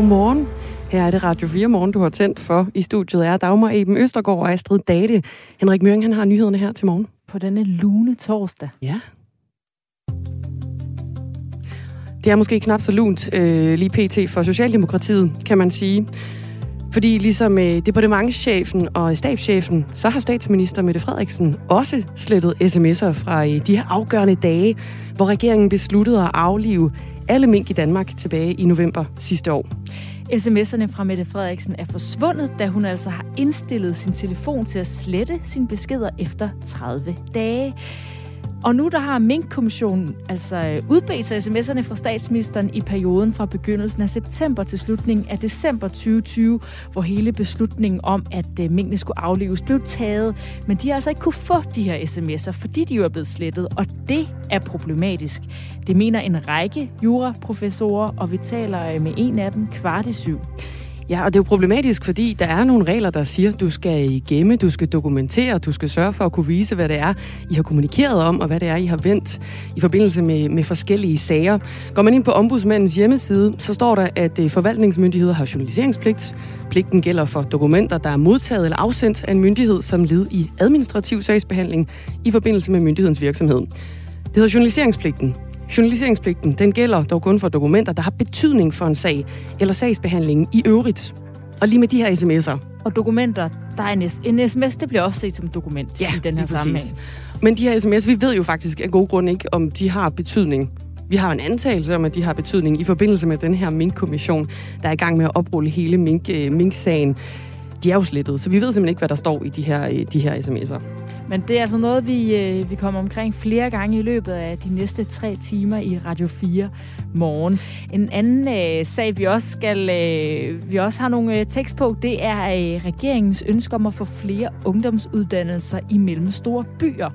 Godmorgen. Her er det Radio 4 Morgen, du har tændt for. I studiet er Dagmar Eben Østergaard og Astrid Date. Henrik Møring, han har nyhederne her til morgen. På denne lune torsdag. Ja. Det er måske knap så lunt øh, lige pt. for Socialdemokratiet, kan man sige. Fordi ligesom øh, departementschefen og stabschefen, så har statsminister Mette Frederiksen også slettet sms'er fra øh, de her afgørende dage, hvor regeringen besluttede at aflive alle mink i Danmark tilbage i november sidste år. SMS'erne fra Mette Frederiksen er forsvundet, da hun altså har indstillet sin telefon til at slette sine beskeder efter 30 dage. Og nu der har Mink-kommissionen altså øh, udbedt sig sms'erne fra statsministeren i perioden fra begyndelsen af september til slutningen af december 2020, hvor hele beslutningen om, at øh, minkene skulle afleves, blev taget. Men de har altså ikke kunne få de her sms'er, fordi de jo er blevet slettet, og det er problematisk. Det mener en række juraprofessorer, og vi taler øh, med en af dem kvart i syv. Ja, og det er jo problematisk, fordi der er nogle regler, der siger, du skal gemme, du skal dokumentere, du skal sørge for at kunne vise, hvad det er, I har kommunikeret om, og hvad det er, I har vendt i forbindelse med, med forskellige sager. Går man ind på ombudsmandens hjemmeside, så står der, at øh, forvaltningsmyndigheder har journaliseringspligt. Pligten gælder for dokumenter, der er modtaget eller afsendt af en myndighed som led i administrativ sagsbehandling i forbindelse med myndighedens virksomhed. Det hedder journaliseringspligten. Journaliseringspligten den gælder dog kun for dokumenter, der har betydning for en sag eller sagsbehandlingen i øvrigt. Og lige med de her sms'er. Og dokumenter, der er en, en sms, det bliver også set som dokument ja, i den her sammenhæng. Men de her sms, vi ved jo faktisk af god grund ikke, om de har betydning. Vi har en antagelse om, at de har betydning i forbindelse med den her mink-kommission, der er i gang med at oprulle hele mink, øh, mink-sagen. De er jo slettet, så vi ved simpelthen ikke, hvad der står i de her, øh, de her sms'er. Men det er altså noget, vi, øh, vi kommer omkring flere gange i løbet af de næste tre timer i Radio 4 morgen. En anden øh, sag, vi også skal, øh, vi også har nogle øh, tekst på, det er øh, regeringens ønske om at få flere ungdomsuddannelser i mellemstore byer.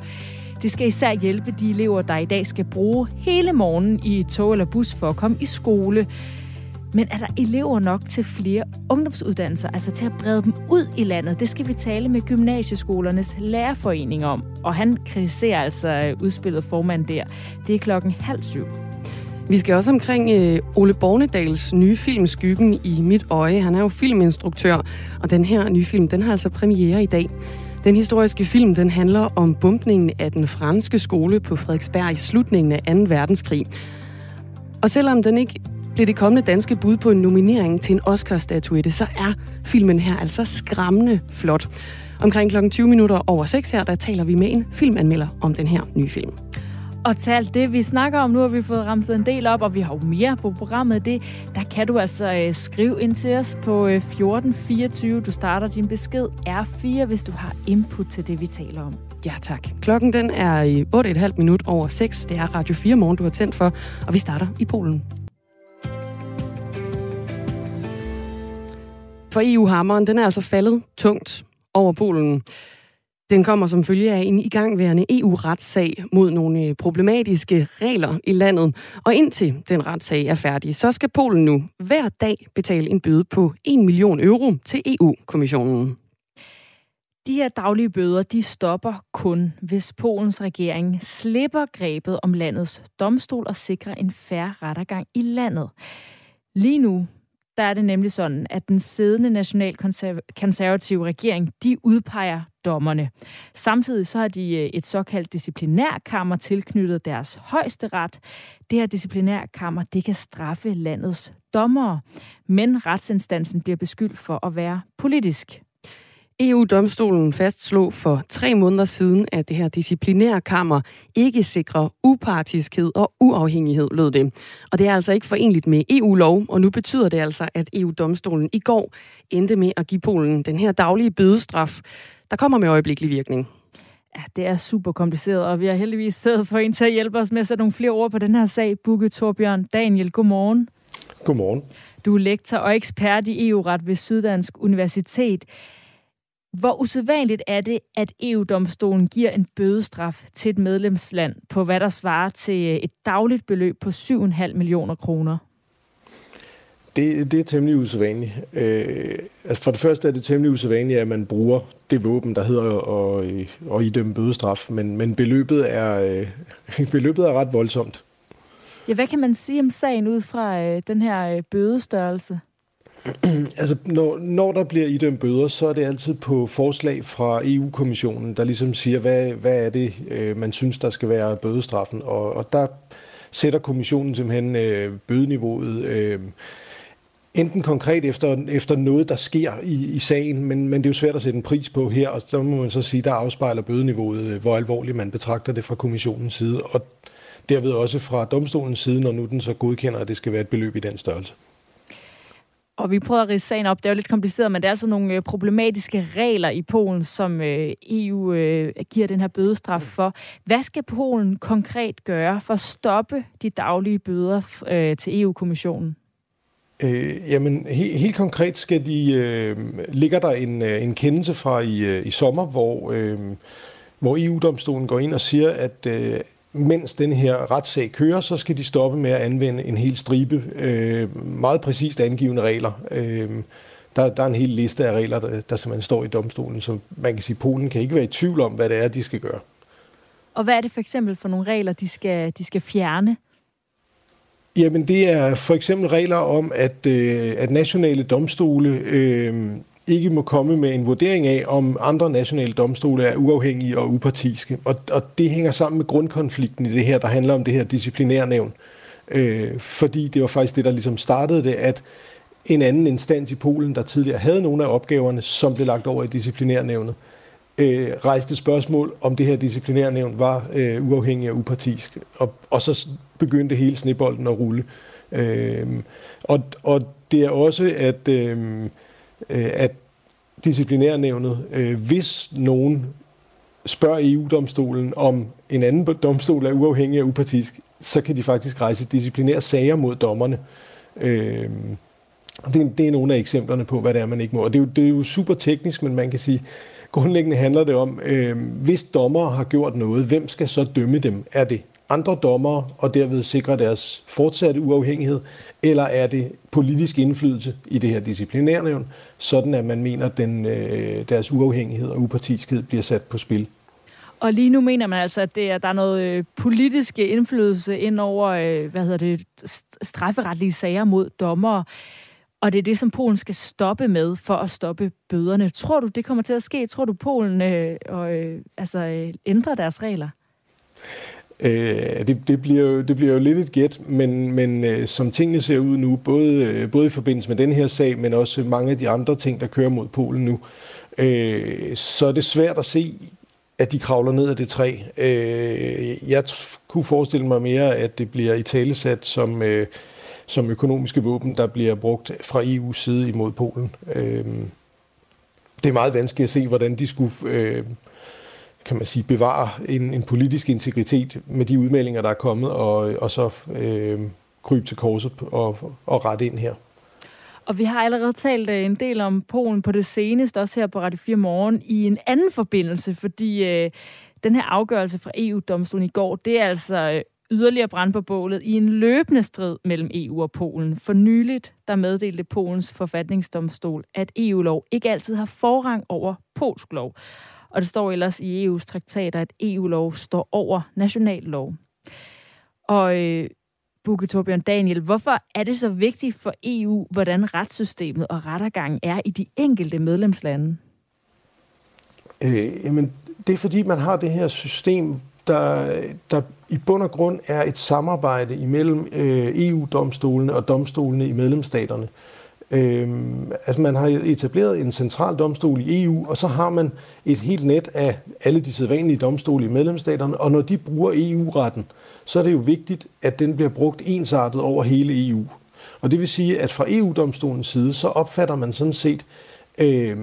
Det skal især hjælpe de elever, der i dag skal bruge hele morgenen i tog eller bus for at komme i skole. Men er der elever nok til flere ungdomsuddannelser, altså til at brede dem ud i landet? Det skal vi tale med Gymnasieskolernes Lærerforening om. Og han kritiserer altså øh, udspillet formand der. Det er klokken halv syv. Vi skal også omkring øh, Ole Bornedals nye film Skyggen i mit øje. Han er jo filminstruktør, og den her nye film, den har altså premiere i dag. Den historiske film, den handler om bumpningen af den franske skole på Frederiksberg i slutningen af 2. verdenskrig. Og selvom den ikke blev det kommende danske bud på en nominering til en Oscar-statuette, så er filmen her altså skræmmende flot. Omkring klokken 20 minutter over 6 her, der taler vi med en filmanmelder om den her nye film. Og til alt det, vi snakker om nu, har vi fået ramset en del op, og vi har jo mere på programmet. Det, der kan du altså øh, skrive ind til os på øh, 1424. Du starter din besked R4, hvis du har input til det, vi taler om. Ja, tak. Klokken den er i 8,5 minut over 6. Det er Radio 4 morgen, du har tændt for, og vi starter i Polen. For EU-hammeren, den er altså faldet tungt over Polen. Den kommer som følge af en igangværende EU-retssag mod nogle øh, problematiske regler i landet. Og indtil den retssag er færdig, så skal Polen nu hver dag betale en bøde på 1 million euro til EU-kommissionen. De her daglige bøder, de stopper kun, hvis Polens regering slipper grebet om landets domstol og sikrer en færre rettergang i landet. Lige nu, der er det nemlig sådan, at den siddende nationalkonservative regering, de udpeger dommerne. Samtidig så har de øh, et såkaldt disciplinærkammer tilknyttet deres højeste ret. Det her disciplinærkammer, det kan straffe landets dommere, men retsinstansen bliver beskyldt for at være politisk. EU-domstolen fastslog for tre måneder siden, at det her disciplinære kammer ikke sikrer upartiskhed og uafhængighed, lød det. Og det er altså ikke forenligt med EU-lov, og nu betyder det altså, at EU-domstolen i går endte med at give Polen den her daglige bødestraf, der kommer med øjeblikkelig virkning. Ja, det er super kompliceret, og vi har heldigvis siddet for en til at hjælpe os med at sætte nogle flere ord på den her sag. Bukke Torbjørn Daniel, godmorgen. Godmorgen. Du er lektor og ekspert i EU-ret ved Syddansk Universitet. Hvor usædvanligt er det, at EU-domstolen giver en bødestraf til et medlemsland på, hvad der svarer til et dagligt beløb på 7,5 millioner kroner? Det, det er temmelig usædvanligt. Øh, altså for det første er det temmelig usædvanligt, at man bruger det våben, der hedder at, at idømme bødestraf, men, men beløbet, er, øh, beløbet er ret voldsomt. Ja, hvad kan man sige om sagen ud fra øh, den her øh, bødestørrelse? altså, når, når der bliver idømt bøder, så er det altid på forslag fra EU-kommissionen, der ligesom siger, hvad, hvad er det, øh, man synes, der skal være bødestraffen. Og, og der sætter kommissionen simpelthen øh, bødeniveauet øh, enten konkret efter, efter noget, der sker i, i sagen, men, men det er jo svært at sætte en pris på her, og så må man så sige, der afspejler bødeniveauet, øh, hvor alvorligt man betragter det fra kommissionens side, og derved også fra domstolens side, når nu den så godkender, at det skal være et beløb i den størrelse. Og vi prøver at rise sagen op. Det er jo lidt kompliceret, men der er altså nogle øh, problematiske regler i Polen, som øh, EU øh, giver den her bødestraf for. Hvad skal Polen konkret gøre for at stoppe de daglige bøder til EU-kommissionen? Øh, jamen, he, helt konkret skal de, øh, ligger der en, en kendelse fra i, i sommer, hvor, øh, hvor EU-domstolen går ind og siger, at, øh, mens den her retssag kører, så skal de stoppe med at anvende en hel stribe øh, meget præcist angivende regler. Øh, der, der er en hel liste af regler, der, der simpelthen står i domstolen, så man kan sige, at Polen kan ikke være i tvivl om, hvad det er, de skal gøre. Og hvad er det for eksempel for nogle regler, de skal, de skal fjerne? Jamen, det er for eksempel regler om, at, øh, at nationale domstole øh, ikke må komme med en vurdering af, om andre nationale domstole er uafhængige og upartiske. Og, og det hænger sammen med grundkonflikten i det her, der handler om det her disciplinærnævn. Øh, fordi det var faktisk det, der ligesom startede det, at en anden instans i Polen, der tidligere havde nogle af opgaverne, som blev lagt over i disciplinærnævnet, øh, rejste spørgsmål, om det her disciplinærnævn var øh, uafhængig og upartisk. Og, og så begyndte hele snebolden at rulle. Øh, og, og det er også, at... Øh, øh, at disciplinærnævnet, øh, hvis nogen spørger EU-domstolen, om en anden domstol er uafhængig og upartisk, så kan de faktisk rejse disciplinære sager mod dommerne. Øh, det, det er nogle af eksemplerne på, hvad det er, man ikke må. Og det er jo, det er jo super teknisk, men man kan sige, grundlæggende handler det om, øh, hvis dommer har gjort noget, hvem skal så dømme dem? Er det andre dommere og derved sikre deres fortsatte uafhængighed, eller er det politisk indflydelse i det her disciplinærnævn, sådan at man mener, at den, øh, deres uafhængighed og upartiskhed bliver sat på spil? Og lige nu mener man altså, at det er, der er noget øh, politisk indflydelse ind over øh, hvad hedder det, strafferetlige sager mod dommere. Og det er det, som Polen skal stoppe med for at stoppe bøderne. Tror du, det kommer til at ske? Tror du, Polen øh, og, øh, altså, øh, ændrer deres regler? Øh, det, det, bliver jo, det bliver jo lidt et gæt, men, men øh, som tingene ser ud nu, både, øh, både i forbindelse med den her sag, men også mange af de andre ting, der kører mod Polen nu, øh, så er det svært at se, at de kravler ned af det træ. Øh, jeg kunne forestille mig mere, at det bliver i talesat som, øh, som økonomiske våben, der bliver brugt fra EU's side imod Polen. Øh, det er meget vanskeligt at se, hvordan de skulle... Øh, kan man sige, bevare en, en politisk integritet med de udmeldinger, der er kommet, og, og så øh, krybe til korset og, og rette ind her. Og vi har allerede talt øh, en del om Polen på det seneste, også her på Radio 4 Morgen, i en anden forbindelse, fordi øh, den her afgørelse fra EU-domstolen i går, det er altså øh, yderligere brand på bålet i en løbende strid mellem EU og Polen. For nyligt, der meddelte Polens forfatningsdomstol, at EU-lov ikke altid har forrang over polsk lov. Og det står ellers i EU's traktater, at EU-lov står over national lov. Og øh, Bukke Torbjørn Daniel, hvorfor er det så vigtigt for EU, hvordan retssystemet og rettergangen er i de enkelte medlemslande? Øh, jamen, det er fordi, man har det her system, der, der i bund og grund er et samarbejde imellem øh, EU-domstolene og domstolene i medlemsstaterne. Øhm, altså man har etableret en central domstol i EU, og så har man et helt net af alle de sædvanlige domstole i medlemsstaterne, og når de bruger EU-retten, så er det jo vigtigt, at den bliver brugt ensartet over hele EU. Og det vil sige, at fra EU-domstolens side, så opfatter man sådan set øh,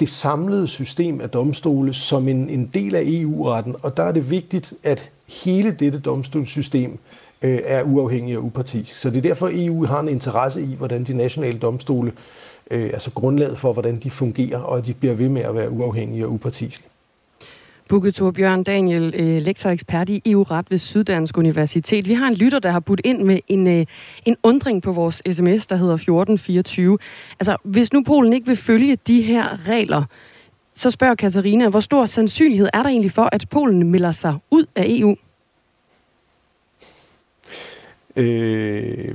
det samlede system af domstole som en, en del af EU-retten, og der er det vigtigt, at hele dette domstolssystem øh, er uafhængig og upartisk. Så det er derfor, EU har en interesse i, hvordan de nationale domstole, øh, altså grundlaget for, hvordan de fungerer, og at de bliver ved med at være uafhængige og upartiske. Bukke Bjørn Daniel, øh, lektor ekspert i EU-ret ved Syddansk Universitet. Vi har en lytter, der har budt ind med en, øh, en undring på vores sms, der hedder 1424. Altså, hvis nu Polen ikke vil følge de her regler, så spørger Katarina, hvor stor sandsynlighed er der egentlig for, at Polen melder sig ud af EU? Øh,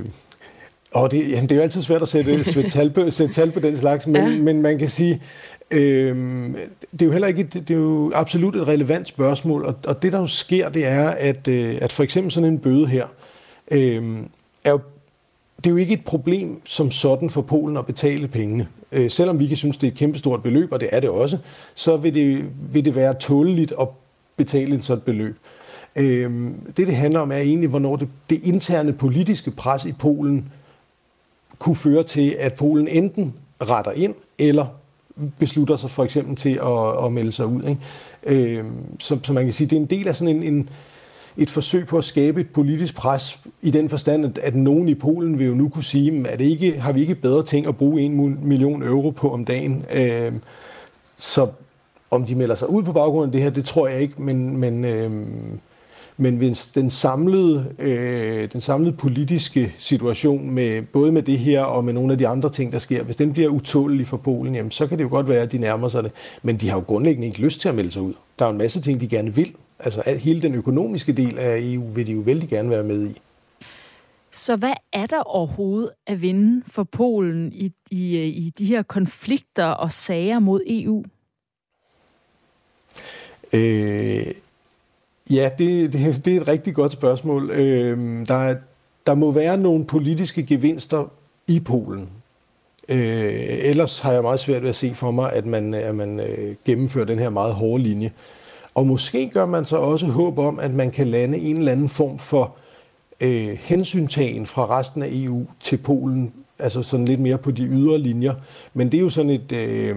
Og det, jamen, det er jo altid svært at sætte, sætte, tal, på, sætte tal på den slags, men, ja. men man kan sige, øh, det er jo heller ikke, det er jo absolut et relevant spørgsmål, og, og det der jo sker, det er, at, øh, at for eksempel sådan en bøde her, øh, er jo, det er jo ikke et problem som sådan for Polen at betale pengene. Øh, selvom vi kan synes, det er et kæmpestort beløb, og det er det også, så vil det, vil det være tåleligt at betale et sådan beløb. Øh, Øhm, det, det handler om, er egentlig, hvornår det, det interne politiske pres i Polen kunne føre til, at Polen enten retter ind, eller beslutter sig for eksempel til at, at melde sig ud. Ikke? Øh, så, så man kan sige, det er en del af sådan en, en et forsøg på at skabe et politisk pres i den forstand, at, at nogen i Polen vil jo nu kunne sige, at det ikke, har vi ikke bedre ting at bruge en million euro på om dagen. Øh, så om de melder sig ud på baggrund af det her, det tror jeg ikke, men, men, øh, men hvis den samlede, øh, den samlede politiske situation, med, både med det her og med nogle af de andre ting, der sker, hvis den bliver utålig for Polen, jamen, så kan det jo godt være, at de nærmer sig det. Men de har jo grundlæggende ikke lyst til at melde sig ud. Der er jo en masse ting, de gerne vil. Altså hele den økonomiske del af EU vil de jo vældig gerne være med i. Så hvad er der overhovedet at vinde for Polen i, i, i de her konflikter og sager mod EU? Øh, Ja, det, det, det er et rigtig godt spørgsmål. Øh, der, der må være nogle politiske gevinster i Polen. Øh, ellers har jeg meget svært ved at se for mig, at man, at man øh, gennemfører den her meget hårde linje. Og måske gør man så også håb om, at man kan lande en eller anden form for øh, hensyntagen fra resten af EU til Polen, altså sådan lidt mere på de ydre linjer. Men det er jo sådan et... Øh,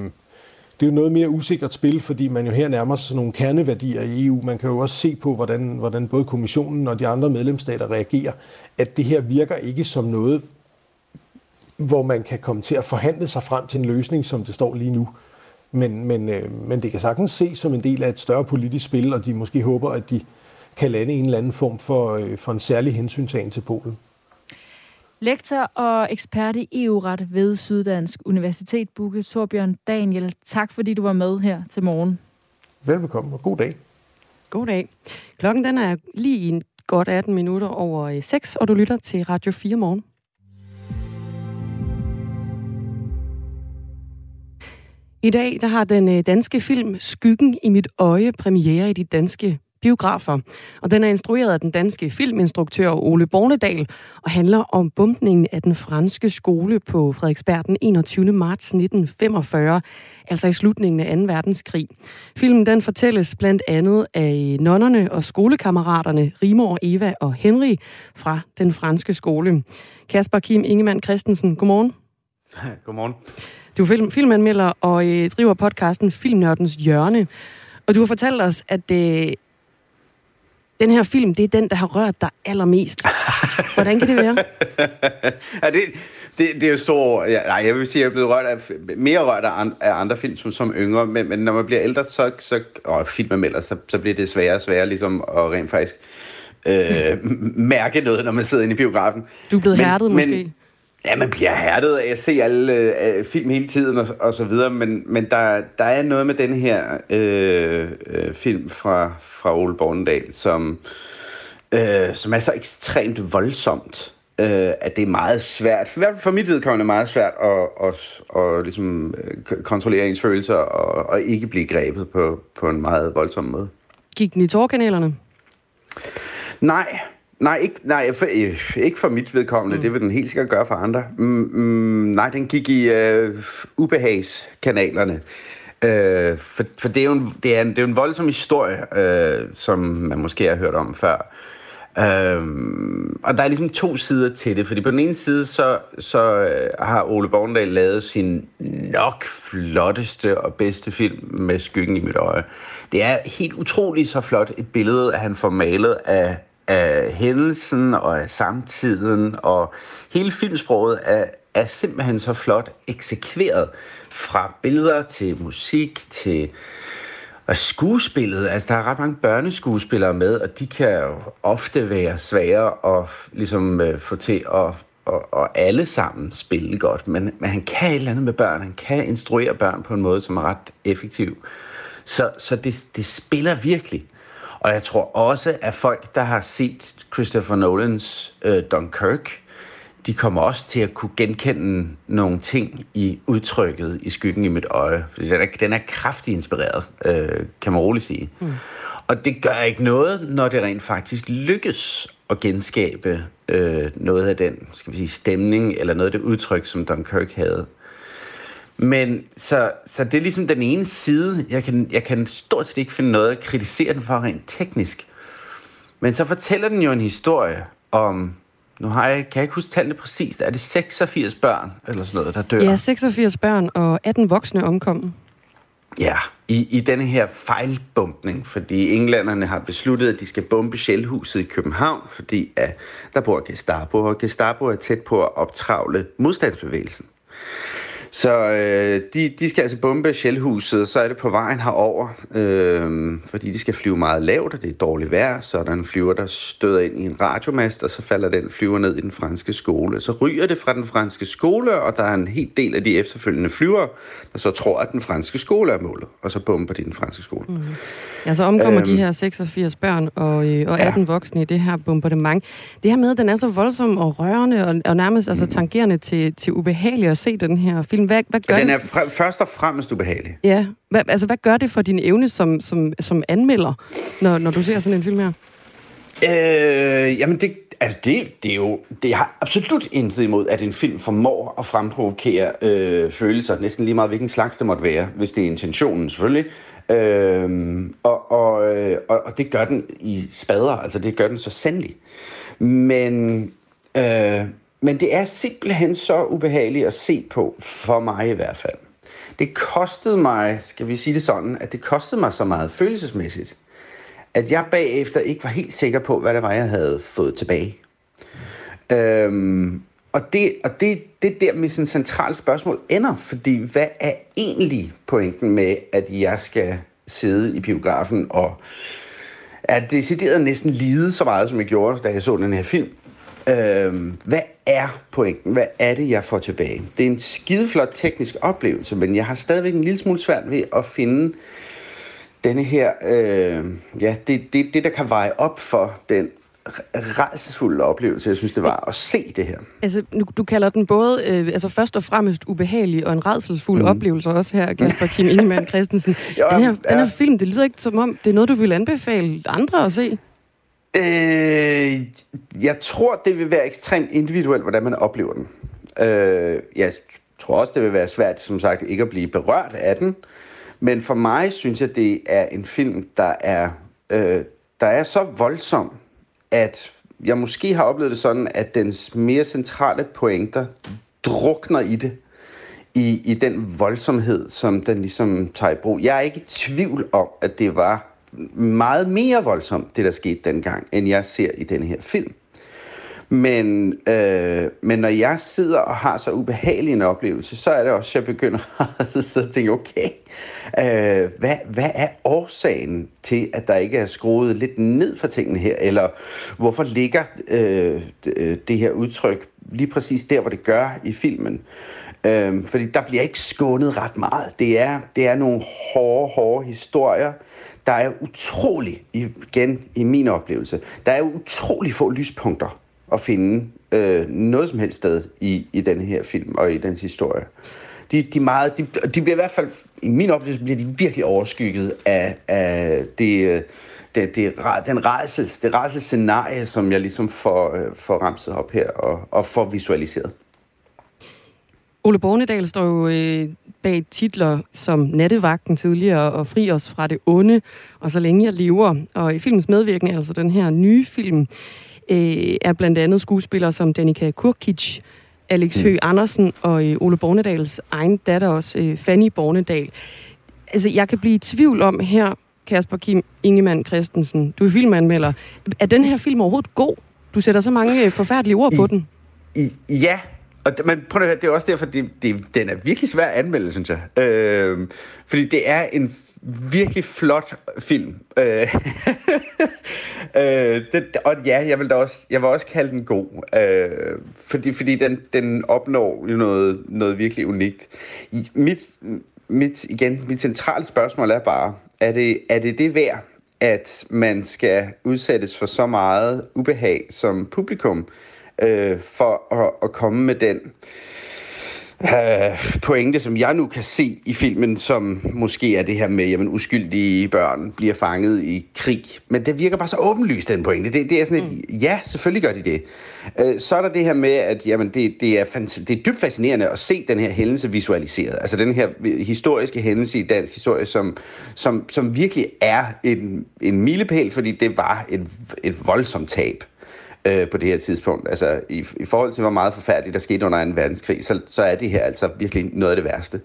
det er jo noget mere usikkert spil, fordi man jo her nærmer sig nogle kerneværdier i EU. Man kan jo også se på, hvordan, hvordan både kommissionen og de andre medlemsstater reagerer, at det her virker ikke som noget, hvor man kan komme til at forhandle sig frem til en løsning, som det står lige nu. Men, men, øh, men det kan sagtens se som en del af et større politisk spil, og de måske håber, at de kan lande en eller anden form for, øh, for en særlig hensyntagen til Polen. Lektor og ekspert i EU-ret ved Syddansk Universitet, Bukke Torbjørn Daniel. Tak fordi du var med her til morgen. Velbekomme og god dag. God dag. Klokken den er lige en godt 18 minutter over 6, og du lytter til Radio 4 morgen. I dag der har den øh, danske film Skyggen i mit øje premiere i de danske biografer. Og den er instrueret af den danske filminstruktør Ole Bornedal og handler om bumpningen af den franske skole på Frederiksberg den 21. marts 1945, altså i slutningen af 2. verdenskrig. Filmen den fortælles blandt andet af nonnerne og skolekammeraterne Rimor, Eva og Henry fra den franske skole. Kasper Kim Ingemann Christensen, godmorgen. Godmorgen. Du er film, filmanmelder og øh, driver podcasten Filmnørdens Hjørne. Og du har fortalt os, at øh, den her film, det er den, der har rørt dig allermest. Hvordan kan det være? ja, det, det, det er jo stor... Ja, nej, jeg vil sige, at jeg er blevet rørt af, mere rørt af, an, af andre film som, som yngre, men, men når man bliver ældre, så, så og filmanmelder, så, så bliver det sværere og sværere ligesom at rent faktisk øh, mærke noget, når man sidder inde i biografen. Du er blevet men, hærdet måske? Men, Ja, man bliver hærdet af at se alle øh, film hele tiden og, og så videre, men, men der, der er noget med den her øh, øh, film fra, fra Ole Bornedal, som, øh, som er så ekstremt voldsomt, øh, at det er meget svært, i hvert fald for mit vedkommende meget svært at, at, at, at ligesom, øh, kontrollere ens følelser og, og ikke blive grebet på, på en meget voldsom måde. Gik den i tårkanalerne? Nej, Nej, ikke, nej for, øh, ikke for mit vedkommende. Mm. Det vil den helt sikkert gøre for andre. Mm, mm, nej, den gik i øh, ubehagskanalerne. Øh, for for det, er jo en, det, er en, det er jo en voldsom historie, øh, som man måske har hørt om før. Øh, og der er ligesom to sider til det, fordi på den ene side, så, så øh, har Ole Borgendal lavet sin nok flotteste og bedste film med skyggen i mit øje. Det er helt utroligt så flot et billede, at han får malet af af hændelsen og af samtiden, og hele filmsproget er, er simpelthen så flot eksekveret fra billeder til musik til og skuespillet, altså der er ret mange børneskuespillere med, og de kan jo ofte være svære at ligesom øh, få til at og, og alle sammen spille godt, men, men han kan et eller andet med børn, han kan instruere børn på en måde, som er ret effektiv. Så, så det, det spiller virkelig. Og jeg tror også, at folk, der har set Christopher Nolans øh, Dunkirk, de kommer også til at kunne genkende nogle ting i udtrykket i skyggen i mit øje. Fordi den er, den er kraftigt inspireret, øh, kan man roligt sige. Mm. Og det gør ikke noget, når det rent faktisk lykkes at genskabe øh, noget af den skal vi sige, stemning, eller noget af det udtryk, som Dunkirk havde. Men så, så det er ligesom den ene side. Jeg kan, jeg kan stort set ikke finde noget at kritisere den for rent teknisk. Men så fortæller den jo en historie om nu har jeg, kan jeg ikke huske tallene præcist. Er det 86 børn eller sådan noget, der dør? Ja, 86 børn og 18 voksne omkom. Ja, i, i denne her fejlbumpning, fordi englænderne har besluttet, at de skal bombe Shellhuset i København, fordi at der bor Gestapo, og Gestapo er tæt på at optravle modstandsbevægelsen. Så øh, de, de skal altså bombe Shellhuset, så er det på vejen herover, øh, fordi de skal flyve meget lavt, og det er dårligt vejr, så er der en flyver, der støder ind i en radiomast, og så falder den flyver ned i den franske skole. Så ryger det fra den franske skole, og der er en helt del af de efterfølgende flyver, der så tror, at den franske skole er målet, og så bomber de den franske skole. Mm. Ja, så omkommer øhm, de her 86 børn og, øh, og 18 ja. voksne i det her bombardement. Det her med, den er så voldsom og rørende, og, og nærmest altså, tangerende til, til ubehageligt at se den her film. Hvad, hvad gør den er fr- først og fremmest ubehagelig. Ja, hvad, altså hvad gør det for din evne som, som, som anmelder, når, når du ser sådan en film her? Øh, jamen det, altså det, det er jo, det har absolut intet imod, at en film formår at fremprovokere øh, følelser, næsten lige meget hvilken slags det måtte være, hvis det er intentionen selvfølgelig. Øh, og, og, øh, og, og det gør den i spader, altså det gør den så sandelig. Men, øh, men det er simpelthen så ubehageligt at se på, for mig i hvert fald. Det kostede mig, skal vi sige det sådan, at det kostede mig så meget følelsesmæssigt, at jeg bagefter ikke var helt sikker på, hvad det var, jeg havde fået tilbage. Øhm, og det, og det, det der med sådan et centralt spørgsmål ender, fordi hvad er egentlig pointen med, at jeg skal sidde i biografen og er decideret næsten lide så meget, som jeg gjorde, da jeg så den her film. Øhm, hvad er pointen? Hvad er det, jeg får tilbage? Det er en skideflot teknisk oplevelse, men jeg har stadigvæk en lille smule svært ved at finde denne her, øh, ja, det, det, det, der kan veje op for den rejsesfulde oplevelse, jeg synes, det var at se det her. Altså, nu, du kalder den både øh, altså først og fremmest ubehagelig og en redselsfuld mm. oplevelse også her, Kasper Kim Ingemann Christensen. ja, den, her, ja. den her film, det lyder ikke som om, det er noget, du vil anbefale andre at se? Øh, jeg tror, det vil være ekstremt individuelt, hvordan man oplever den. Øh, jeg tror også, det vil være svært, som sagt, ikke at blive berørt af den. Men for mig synes jeg, det er en film, der er, øh, der er så voldsom, at jeg måske har oplevet det sådan, at dens mere centrale pointer drukner i det. I, i den voldsomhed, som den ligesom tager i brug. Jeg er ikke i tvivl om, at det var meget mere voldsomt, det der skete dengang, end jeg ser i den her film. Men, øh, men når jeg sidder og har så ubehagelig en oplevelse, så er det også, at jeg begynder at sidde og tænke, okay, øh, hvad, hvad er årsagen til, at der ikke er skruet lidt ned for tingene her? Eller hvorfor ligger øh, det her udtryk lige præcis der, hvor det gør i filmen? Øh, fordi der bliver ikke skånet ret meget. Det er, det er nogle hårde, hårde historier, der er utrolig, igen i min oplevelse, der er utrolig få lyspunkter at finde øh, noget som helst sted i, i den her film og i dens historie. De, de, meget, de, de bliver i hvert fald, i min oplevelse, bliver de virkelig overskygget af, af det, øh, det, det, den rejses, det rejsescenarie, som jeg ligesom får, øh, får ramset op her og, og får visualiseret. Ole Bornedal står jo øh, bag titler som Nattevagten tidligere og Fri os fra det onde og Så længe jeg lever. Og i filmens medvirkning, altså den her nye film, øh, er blandt andet skuespillere som Danica Kurkic, Alex Høgh Andersen og øh, Ole Bornedals egen datter også, øh, Fanny Bornedal. Altså, jeg kan blive i tvivl om her, Kasper Kim Ingemann Christensen, du er filmanmelder. Er den her film overhovedet god? Du sætter så mange øh, forfærdelige ord på den. I, ja, og, men prøv at høre, det er også derfor, det, det, den er virkelig svær at anmelde, synes jeg. Øh, fordi det er en virkelig flot film. Øh, øh, det, og ja, jeg vil da også, jeg vil også kalde den god. Øh, fordi fordi den, den opnår jo noget, noget virkelig unikt. Mit, mit, igen, mit centrale spørgsmål er bare, er det, er det det værd, at man skal udsættes for så meget ubehag som publikum, øh, for at, at komme med den øh, pointe, som jeg nu kan se i filmen, som måske er det her med, at uskyldige børn bliver fanget i krig. Men det virker bare så åbenlyst, den pointe. Det, det er sådan et, mm. ja, selvfølgelig gør de det. Øh, så er der det her med, at jamen, det, det, er, det er dybt fascinerende at se den her hændelse visualiseret. Altså den her historiske hændelse i dansk historie, som, som, som virkelig er en, en milepæl, fordi det var et, et voldsomt tab øh, på det her tidspunkt. Altså i, i forhold til, hvor meget forfærdeligt der skete under 2. verdenskrig, så, så er det her altså virkelig noget af det værste.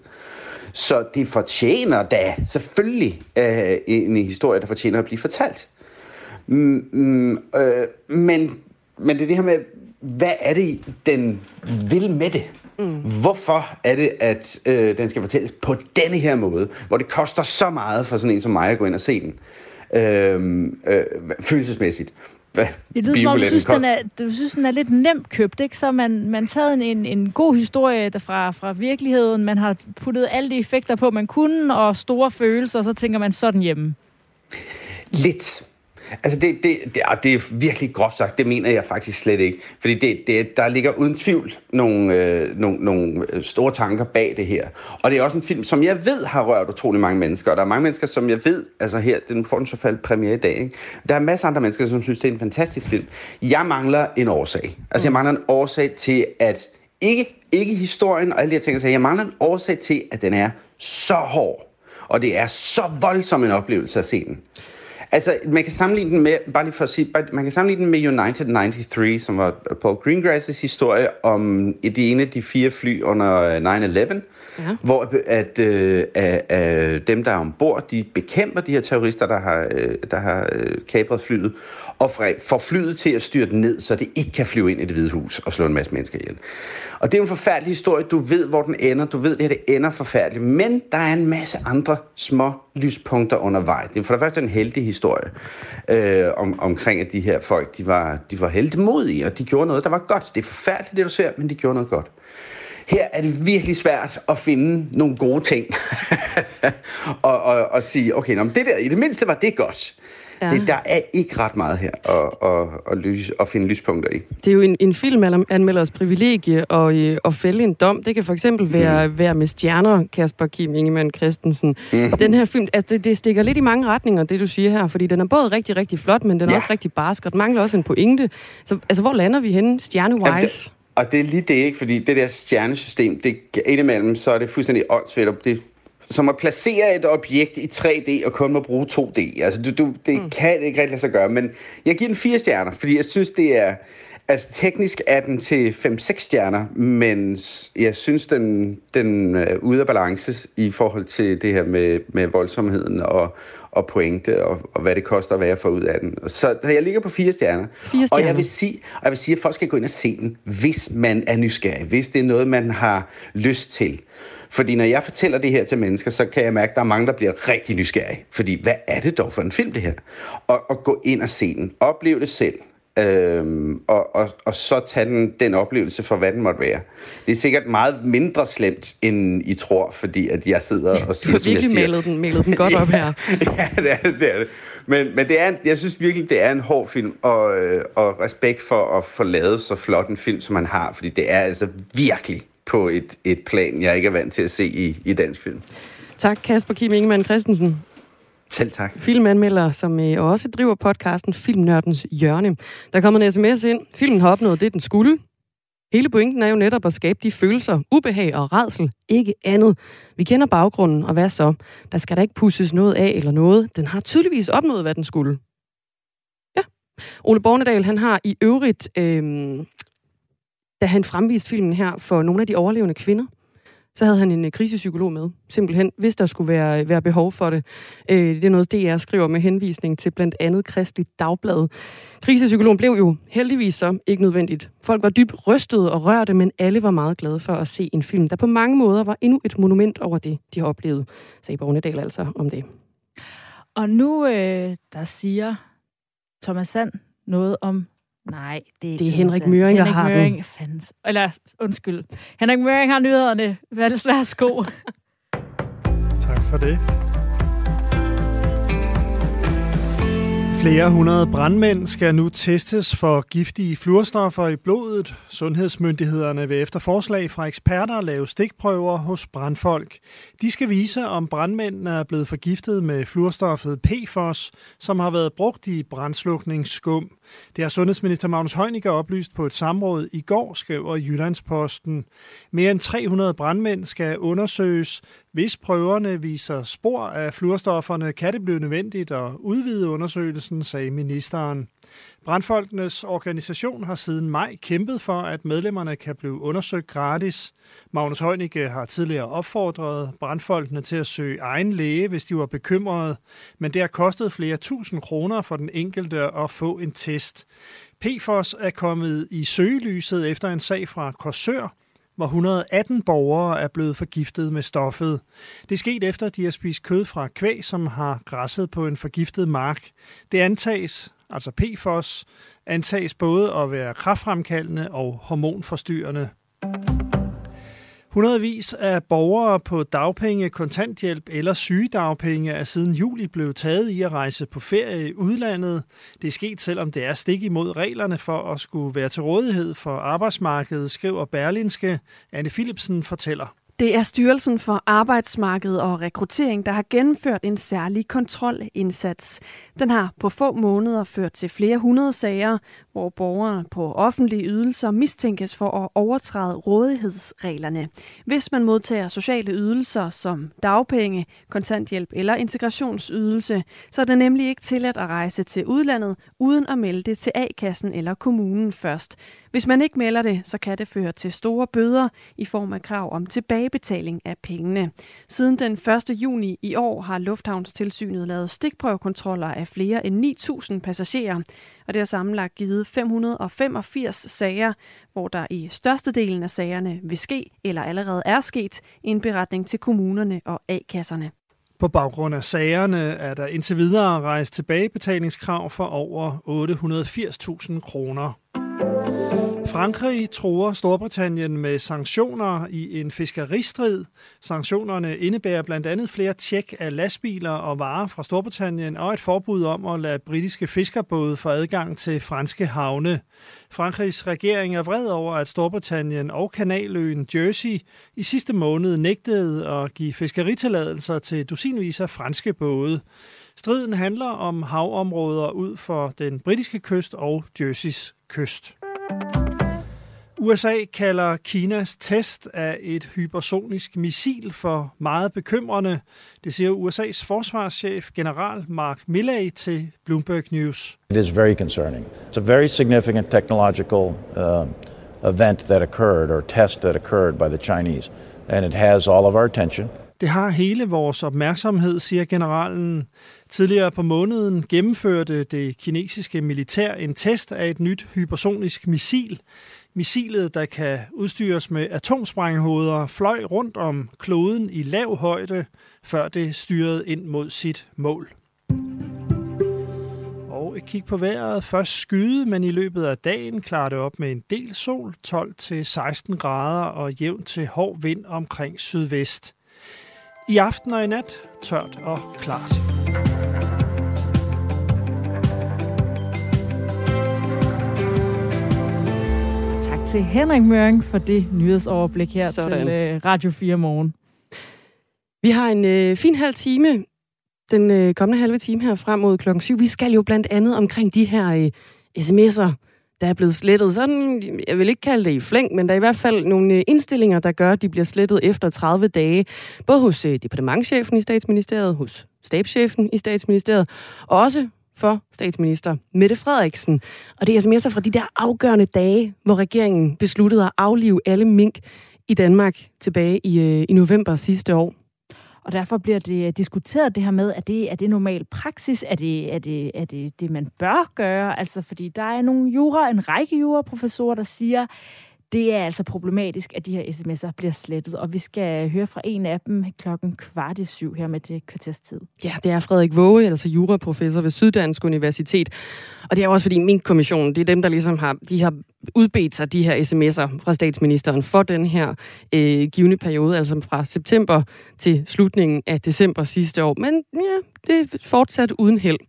Så det fortjener da selvfølgelig øh, en historie, der fortjener at blive fortalt. Mm, mm, øh, men, men det er det her med, hvad er det, den vil med det? Mm. Hvorfor er det, at øh, den skal fortælles på denne her måde, hvor det koster så meget for sådan en som mig at gå ind og se den? Øh, øh, følelsesmæssigt. Hvad det lyder som om, du synes, den er, du synes, den er lidt nemt købt, ikke? Så man, man taget en, en god historie fra, fra virkeligheden, man har puttet alle de effekter på, man kunne, og store følelser, og så tænker man sådan hjemme. Lidt. Altså, det, det, det, det er virkelig groft sagt. Det mener jeg faktisk slet ikke. Fordi det, det, der ligger uden tvivl nogle, øh, nogle, nogle store tanker bag det her. Og det er også en film, som jeg ved har rørt utrolig mange mennesker. Og der er mange mennesker, som jeg ved, altså her, den får den så faldt premiere i dag. Ikke? Der er masser af andre mennesker, som synes, det er en fantastisk film. Jeg mangler en årsag. Altså, jeg mm. mangler en årsag til, at ikke, ikke historien og alle de her ting, jeg mangler en årsag til, at den er så hård. Og det er så voldsom en oplevelse at se den. Altså, man kan sammenligne den med, bare lige for at sige, man kan sammenligne den med United 93, som var Paul Greengrass' historie om det ene af de fire fly under 9-11, ja. hvor at, øh, at, dem, der er ombord, de bekæmper de her terrorister, der har, øh, der har øh, kapret flyet, og får flyet til at styrte ned, så det ikke kan flyve ind i det hvide hus og slå en masse mennesker ihjel. Og det er jo en forfærdelig historie. Du ved, hvor den ender. Du ved, det her det ender forfærdeligt. Men der er en masse andre små lyspunkter undervejs. Det er for det første en heldig historie øh, om, omkring, at de her folk, de var, de var heldemodige, og de gjorde noget, der var godt. Det er forfærdeligt, det du ser, men de gjorde noget godt. Her er det virkelig svært at finde nogle gode ting. og, og, og sige, okay, nå, det der, i det mindste var det godt. Ja. Det, der er ikke ret meget her at, at, at, lys, at finde lyspunkter i. Det er jo en, en filmanmelders privilegie at, øh, at fælde en dom. Det kan for eksempel være, mm. være med stjerner, Kasper Kim Ingemann Christensen. Mm. Den her film, altså det, det stikker lidt i mange retninger, det du siger her, fordi den er både rigtig, rigtig flot, men den er ja. også rigtig barsk, og den mangler også en pointe. Så altså, hvor lander vi henne stjerne-wise? Og det er lige det, ikke? Fordi det der stjernesystem, det indimellem, så er det fuldstændig åndssvagt. Det som at placere et objekt i 3D og kun må bruge 2D. Altså, du, du, det mm. kan ikke rigtig lade sig gøre, men jeg giver den fire stjerner, fordi jeg synes, det er... Altså, teknisk er den til 5-6 stjerner, men jeg synes, den, den er ude af balance i forhold til det her med, med voldsomheden og, og pointe, og, og hvad det koster at være for ud af den. Så jeg ligger på fire stjerner. Fire stjerner. Og jeg vil, sige, og jeg vil sige, at folk skal gå ind og se den, hvis man er nysgerrig, hvis det er noget, man har lyst til. Fordi når jeg fortæller det her til mennesker, så kan jeg mærke, at der er mange, der bliver rigtig nysgerrige. Fordi hvad er det dog for en film, det her? Og, og gå ind og se den. Oplev det selv. Øhm, og, og, og så tage den, den oplevelse for, hvad den måtte være. Det er sikkert meget mindre slemt, end I tror, fordi at jeg sidder ja, og siger, siger. Du har virkelig den, den godt op her. ja, det er det. Er det. Men, men det er, jeg synes virkelig, det er en hård film, og, øh, og respekt for at få lavet så flot en film, som man har, fordi det er altså virkelig på et, et plan, jeg ikke er vant til at se i, i dansk film. Tak, Kasper Kim Ingemann Christensen. Selv tak. Filmanmelder, som øh, også driver podcasten Filmnørdens Hjørne. Der kommer en sms ind. Filmen har opnået det, den skulle. Hele pointen er jo netop at skabe de følelser, ubehag og redsel, ikke andet. Vi kender baggrunden, og hvad så? Der skal der ikke pusses noget af eller noget. Den har tydeligvis opnået, hvad den skulle. Ja. Ole Bornedal, han har i øvrigt øh, da han fremviste filmen her for nogle af de overlevende kvinder, så havde han en øh, krisepsykolog med, simpelthen, hvis der skulle være, være behov for det. Øh, det er noget, DR skriver med henvisning til blandt andet Kristelig Dagblad. Krisepsykologen blev jo heldigvis så ikke nødvendigt. Folk var dybt rystede og rørte, men alle var meget glade for at se en film, der på mange måder var endnu et monument over det, de har oplevet, sagde Bornedal altså om det. Og nu, øh, der siger Thomas Sand noget om Nej, det er Det er Henrik Møring, der har Møring, den. Fandens. Eller, undskyld. Henrik Møring har nyhederne. Værsgo. tak for det. Flere hundrede brandmænd skal nu testes for giftige fluorstoffer i blodet. Sundhedsmyndighederne vil efter forslag fra eksperter lave stikprøver hos brandfolk. De skal vise, om brandmændene er blevet forgiftet med fluorstoffet PFOS, som har været brugt i brandslukningsskum. Det har sundhedsminister Magnus Heunicke oplyst på et samråd i går, skriver Jyllandsposten. Mere end 300 brandmænd skal undersøges. Hvis prøverne viser spor af fluorstofferne, kan det blive nødvendigt at udvide undersøgelsen, sagde ministeren. Brandfolkenes organisation har siden maj kæmpet for, at medlemmerne kan blive undersøgt gratis. Magnus Heunicke har tidligere opfordret brandfolkene til at søge egen læge, hvis de var bekymrede, men det har kostet flere tusind kroner for den enkelte at få en test. PFOS er kommet i søgelyset efter en sag fra Korsør, hvor 118 borgere er blevet forgiftet med stoffet. Det er sket efter, at de har spist kød fra kvæg, som har græsset på en forgiftet mark. Det antages, altså PFOS, antages både at være kraftfremkaldende og hormonforstyrrende. Hundredvis af borgere på dagpenge, kontanthjælp eller sygedagpenge er siden juli blevet taget i at rejse på ferie i udlandet. Det er sket, selvom det er stik imod reglerne for at skulle være til rådighed for arbejdsmarkedet, skriver Berlinske. Anne Philipsen fortæller. Det er Styrelsen for Arbejdsmarked og Rekruttering, der har gennemført en særlig kontrolindsats. Den har på få måneder ført til flere hundrede sager, hvor borgere på offentlige ydelser mistænkes for at overtræde rådighedsreglerne. Hvis man modtager sociale ydelser som dagpenge, kontanthjælp eller integrationsydelse, så er det nemlig ikke tilladt at rejse til udlandet uden at melde det til A-kassen eller kommunen først. Hvis man ikke melder det, så kan det føre til store bøder i form af krav om tilbagebetaling af pengene. Siden den 1. juni i år har Lufthavnstilsynet lavet stikprøvekontroller af flere end 9.000 passagerer, og det har sammenlagt givet 585 sager, hvor der i størstedelen af sagerne vil ske eller allerede er sket indberetning til kommunerne og A-kasserne. På baggrund af sagerne er der indtil videre rejst tilbagebetalingskrav for over 880.000 kroner. Frankrig tror Storbritannien med sanktioner i en fiskeristrid. Sanktionerne indebærer blandt andet flere tjek af lastbiler og varer fra Storbritannien og et forbud om at lade britiske fiskerbåde få adgang til franske havne. Frankrigs regering er vred over, at Storbritannien og kanaløen Jersey i sidste måned nægtede at give fiskeritilladelser til dusinvis af franske både. Striden handler om havområder ud for den britiske kyst og Jerseys kyst. USA kalder Kinas test af et hypersonisk missil for meget bekymrende. Det siger USA's forsvarschef general Mark Milley til Bloomberg News. It is very concerning. It's a very significant technological uh, event that occurred or test that occurred by the Chinese and it has all of our attention. Det har hele vores opmærksomhed, siger generalen. Tidligere på måneden gennemførte det kinesiske militær en test af et nyt hypersonisk missil. Missilet, der kan udstyres med atomsprænghoveder, fløj rundt om kloden i lav højde, før det styrede ind mod sit mål. Og et kig på vejret. Først skyde, men i løbet af dagen klarer det op med en del sol, 12-16 grader og jævn til hård vind omkring sydvest. I aften og i nat tørt og klart. Til Henrik Møring for det nyhedsoverblik her Sådan. til uh, Radio 4 morgen. Vi har en øh, fin halv time, den øh, kommende halve time her frem mod klokken 7. Vi skal jo blandt andet omkring de her øh, sms'er, der er blevet slettet. Sådan, jeg vil ikke kalde det i flæng, men der er i hvert fald nogle øh, indstillinger, der gør, at de bliver slettet efter 30 dage. Både hos øh, departementchefen i statsministeriet, hos stabschefen i statsministeriet, og også for statsminister Mette Frederiksen. Og det er sms'er fra de der afgørende dage, hvor regeringen besluttede at aflive alle mink i Danmark tilbage i, øh, i november sidste år. Og derfor bliver det øh, diskuteret det her med, at det er det normal praksis, er det, er det, er det det, man bør gøre? Altså, fordi der er nogle jura, en række juraprofessorer, der siger, det er altså problematisk, at de her sms'er bliver slettet, og vi skal høre fra en af dem klokken kvart i syv her med det kvarterstid. Ja, det er Frederik Våge, altså juraprofessor ved Syddansk Universitet. Og det er også fordi min kommission, det er dem, der ligesom har, de har udbedt sig de her sms'er fra statsministeren for den her øh, givende periode, altså fra september til slutningen af december sidste år. Men ja, det er fortsat uden held.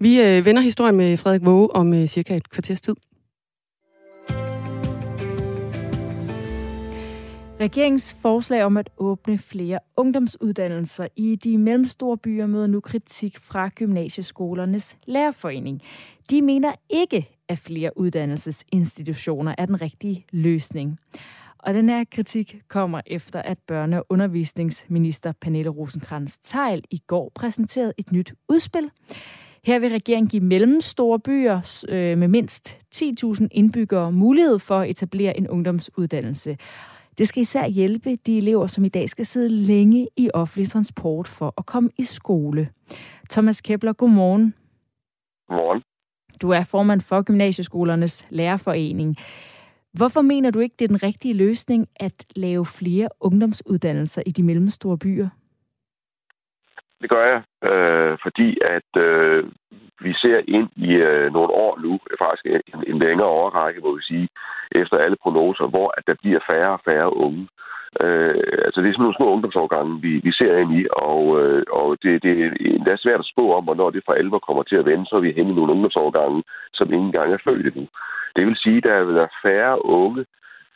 Vi øh, vender historien med Frederik Våge om øh, cirka et kvarters tid. Regeringens forslag om at åbne flere ungdomsuddannelser i de mellemstore byer møder nu kritik fra gymnasieskolernes lærerforening. De mener ikke, at flere uddannelsesinstitutioner er den rigtige løsning. Og den her kritik kommer efter, at børne- og undervisningsminister Pernille rosenkrantz teil i går præsenterede et nyt udspil. Her vil regeringen give mellemstore byer øh, med mindst 10.000 indbyggere mulighed for at etablere en ungdomsuddannelse. Det skal især hjælpe de elever, som i dag skal sidde længe i offentlig transport for at komme i skole. Thomas Kepler, godmorgen. Godmorgen. Du er formand for Gymnasieskolernes Lærerforening. Hvorfor mener du ikke, det er den rigtige løsning at lave flere ungdomsuddannelser i de mellemstore byer? Det gør jeg, øh, fordi at øh, vi ser ind i øh, nogle år nu, faktisk en, en længere overrække, hvor vi sige, efter alle prognoser, hvor at der bliver færre og færre unge. Øh, altså det er sådan nogle små ungdomsårgange, vi, vi ser ind i, og, øh, og det, det, det er svært at spå om, hvornår det for alvor kommer til at vende, så er vi hen i nogle ungdomsårgange, som ingen gang er født endnu. Det vil sige, at der vil være færre unge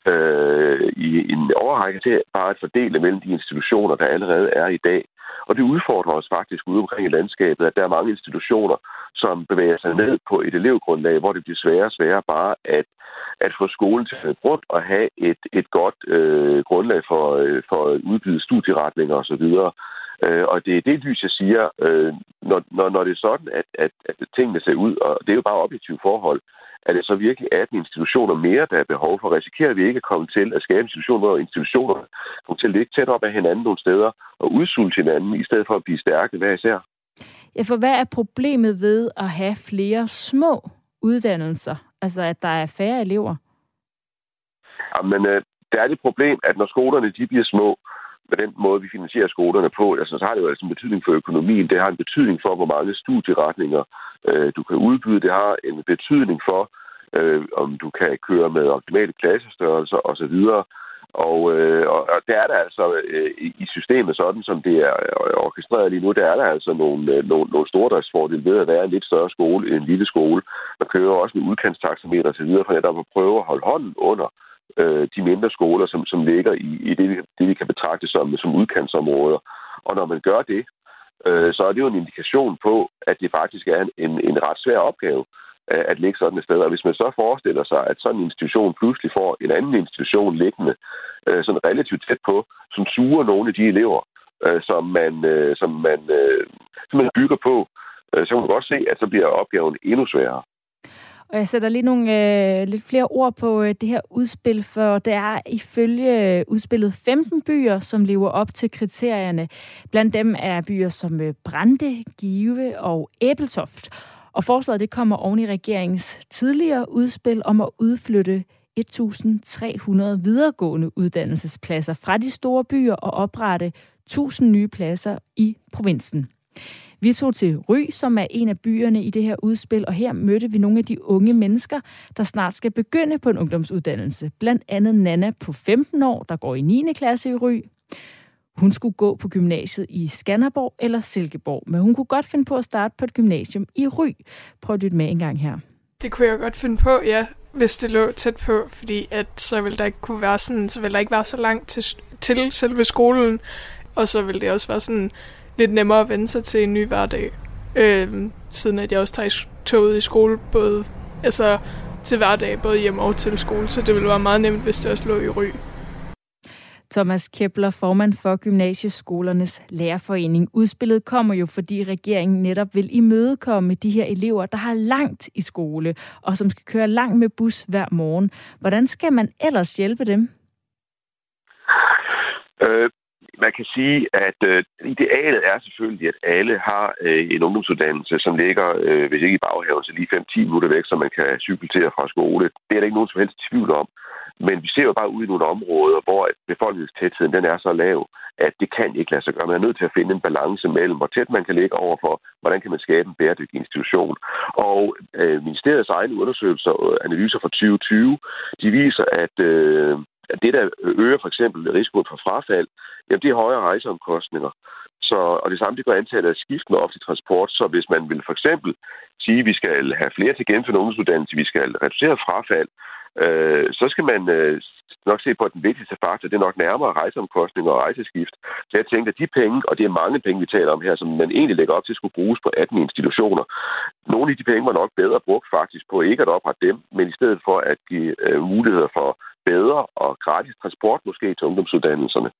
øh, i en overrække til bare at fordele mellem de institutioner, der allerede er i dag. Og det udfordrer os faktisk ude omkring i landskabet, at der er mange institutioner, som bevæger sig ned på et elevgrundlag, hvor det bliver sværere og sværere bare at, at få skolen til at rundt og have et, et godt øh, grundlag for, øh, for at udbyde studieretninger osv. Øh, og det er det lys, jeg siger, øh, når, når, når det er sådan, at, at, at tingene ser ud, og det er jo bare objektive forhold, er det så virkelig 18 institutioner mere, der er behov for? Risikerer vi ikke at komme til at skabe institutioner, hvor institutioner kommer til at ligge tæt op af hinanden nogle steder og udsulte hinanden, i stedet for at blive stærke hver især? Ja, for hvad er problemet ved at have flere små uddannelser? Altså, at der er færre elever? Jamen, øh, der er det problem, at når skolerne de bliver små, med den måde, vi finansierer skolerne på, altså, så har det jo altså en betydning for økonomien. Det har en betydning for, hvor mange studieretninger øh, du kan udbyde. Det har en betydning for, øh, om du kan køre med optimale klassestørrelser osv. Og, øh, og der er der altså øh, i systemet, sådan som det er orkestreret lige nu, der er der altså nogle, øh, nogle, nogle stordriftsfordele ved at være en lidt større skole end en lille skole. Man kører også med udkantstaxameter videre, for netop at prøve at holde hånden under øh, Øh, de mindre skoler, som, som ligger i, i det, det, vi kan betragte som, som udkantsområder. Og når man gør det, øh, så er det jo en indikation på, at det faktisk er en, en, en ret svær opgave øh, at ligge sådan et sted. Og hvis man så forestiller sig, at sådan en institution pludselig får en anden institution liggende øh, sådan relativt tæt på, som suger nogle af de elever, øh, som, man, øh, som, man, øh, som man bygger på, øh, så kan man godt se, at så bliver opgaven endnu sværere. Og jeg sætter lige nogle øh, lidt flere ord på øh, det her udspil, for det er ifølge øh, udspillet 15 byer, som lever op til kriterierne. Blandt dem er byer som øh, Brande, Give og Æbeltoft. Og forslaget det kommer oven i regeringens tidligere udspil om at udflytte 1.300 videregående uddannelsespladser fra de store byer og oprette 1.000 nye pladser i provinsen. Vi tog til Ry, som er en af byerne i det her udspil, og her mødte vi nogle af de unge mennesker, der snart skal begynde på en ungdomsuddannelse. Blandt andet Nana på 15 år, der går i 9. klasse i Ry. Hun skulle gå på gymnasiet i Skanderborg eller Silkeborg, men hun kunne godt finde på at starte på et gymnasium i Ry. Prøv at lytte med en gang her. Det kunne jeg godt finde på, ja, hvis det lå tæt på, fordi at så ville der ikke kunne være sådan, så ville der ikke være så langt til, til selve skolen, og så ville det også være sådan lidt nemmere at vende sig til en ny hverdag. Øh, siden at jeg også tager toget i skole, både altså, til hverdag, både hjem og til skole, så det ville være meget nemt, hvis det også lå i ry. Thomas Kepler, formand for Gymnasieskolernes Lærerforening. Udspillet kommer jo, fordi regeringen netop vil imødekomme de her elever, der har langt i skole, og som skal køre langt med bus hver morgen. Hvordan skal man ellers hjælpe dem? Øh, man kan sige, at øh, idealet er selvfølgelig, at alle har øh, en ungdomsuddannelse, som ligger, øh, hvis ikke i baghaven, så lige 5-10 minutter væk, så man kan cykle til fra skole. Det er der ikke nogen som helst tvivl om. Men vi ser jo bare ud i nogle områder, hvor befolkningstætheden den er så lav, at det kan ikke lade sig gøre. Man er nødt til at finde en balance mellem, hvor tæt man kan ligge overfor, hvordan kan man skabe en bæredygtig institution. Og øh, ministeriets egne undersøgelser og analyser fra 2020, de viser, at øh, det, der øger for eksempel risikoen for frafald, jamen det er højere rejseomkostninger. Så, og det samme, det går antallet af skift med offentlig transport. Så hvis man vil for eksempel sige, at vi skal have flere til gennemførende ungdomsuddannelse, vi skal reducere frafald, øh, så skal man øh, nok se på, at den vigtigste faktor, det er nok nærmere rejseomkostninger og rejseskift. Så jeg tænkte, at de penge, og det er mange penge, vi taler om her, som man egentlig lægger op til, skulle bruges på 18 institutioner. Nogle af de penge var nok bedre brugt faktisk på ikke at oprette dem, men i stedet for at give øh, muligheder for bedre og gratis transport måske til ungdomsuddannelserne.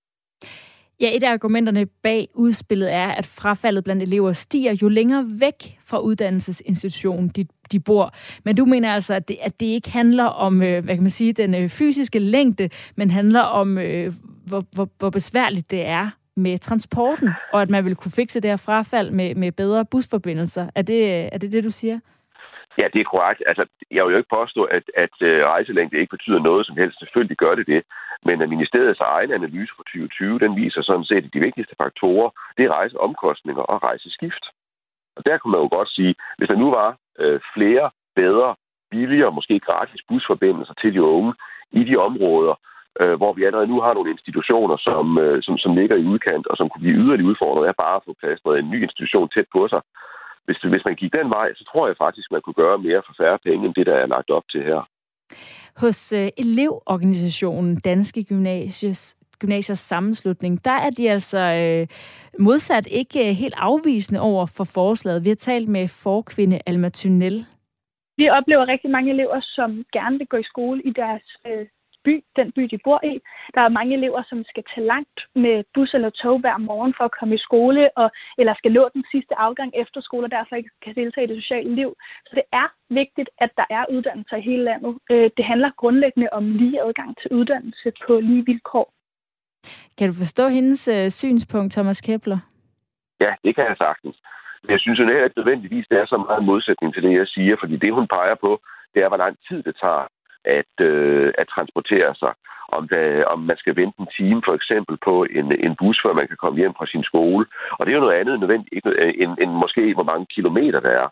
Ja, et af argumenterne bag udspillet er, at frafaldet blandt elever stiger jo længere væk fra uddannelsesinstitutionen, de, de bor. Men du mener altså, at det, at det ikke handler om, øh, hvad kan man sige, den øh, fysiske længde, men handler om, øh, hvor, hvor, hvor besværligt det er med transporten, og at man vil kunne fikse det her frafald med, med bedre busforbindelser. Er det, øh, er det det, du siger? Ja, det er korrekt. Altså, jeg vil jo ikke påstå, at, at øh, rejselængde ikke betyder noget som helst. Selvfølgelig gør det det. Men at ministeriets egen analyse for 2020, den viser sådan set, at de vigtigste faktorer, det er rejseomkostninger og rejseskift. Og der kunne man jo godt sige, hvis der nu var øh, flere, bedre, billigere, måske gratis busforbindelser til de unge i de områder, øh, hvor vi allerede nu har nogle institutioner, som, øh, som, som ligger i udkant, og som kunne blive yderligere udfordret af bare at få plads en ny institution tæt på sig, hvis, hvis man gik den vej, så tror jeg faktisk, man kunne gøre mere for færre penge, end det, der er lagt op til her. Hos uh, elevorganisationen Danske Gymnasies gymnasiers sammenslutning, der er de altså øh, modsat ikke øh, helt afvisende over for forslaget. Vi har talt med forkvinde Alma Tunnel. Vi oplever rigtig mange elever, som gerne vil gå i skole i deres øh, by, den by, de bor i. Der er mange elever, som skal tage langt med bus eller tog hver morgen for at komme i skole, og, eller skal nå den sidste afgang efter skole, og derfor ikke kan deltage i det sociale liv. Så det er vigtigt, at der er uddannelser i hele landet. Øh, det handler grundlæggende om lige adgang til uddannelse på lige vilkår. Kan du forstå hendes øh, synspunkt, Thomas Kepler? Ja, det kan jeg sagtens. Men jeg synes jo ikke nødvendigvis, det er så meget modsætning til det, jeg siger, fordi det, hun peger på, det er, hvor lang tid det tager at, øh, at transportere sig. Om, der, om man skal vente en time for eksempel på en, en bus, før man kan komme hjem fra sin skole. Og det er jo noget andet nødvendigt, ikke, øh, end, end måske hvor mange kilometer der er.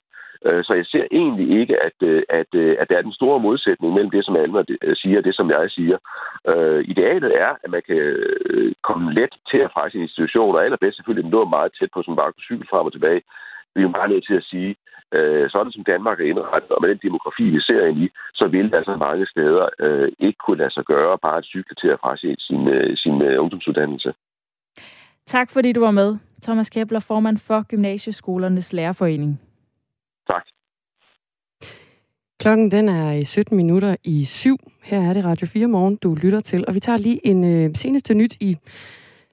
Øh, så jeg ser egentlig ikke, at, øh, at, at der er den store modsætning mellem det, som Alma siger, og det, som jeg siger. Øh, idealet er, at man kan komme let til at fra sin institution, og allerbedst selvfølgelig nå meget tæt på, som bare kunne cykle frem og tilbage. Vi er jo bare nødt til at sige, øh, sådan som Danmark er indrettet, og med den demografi, vi ser ind i, så vil det altså mange steder øh, ikke kunne lade sig gøre bare at cykle til at frase sin, øh, sin øh, ungdomsuddannelse. Tak fordi du var med. Thomas Kepler, formand for Gymnasieskolernes Lærerforening. Tak. Klokken den er 17 minutter i syv. Her er det Radio 4 morgen, du lytter til. Og vi tager lige en øh, seneste nyt i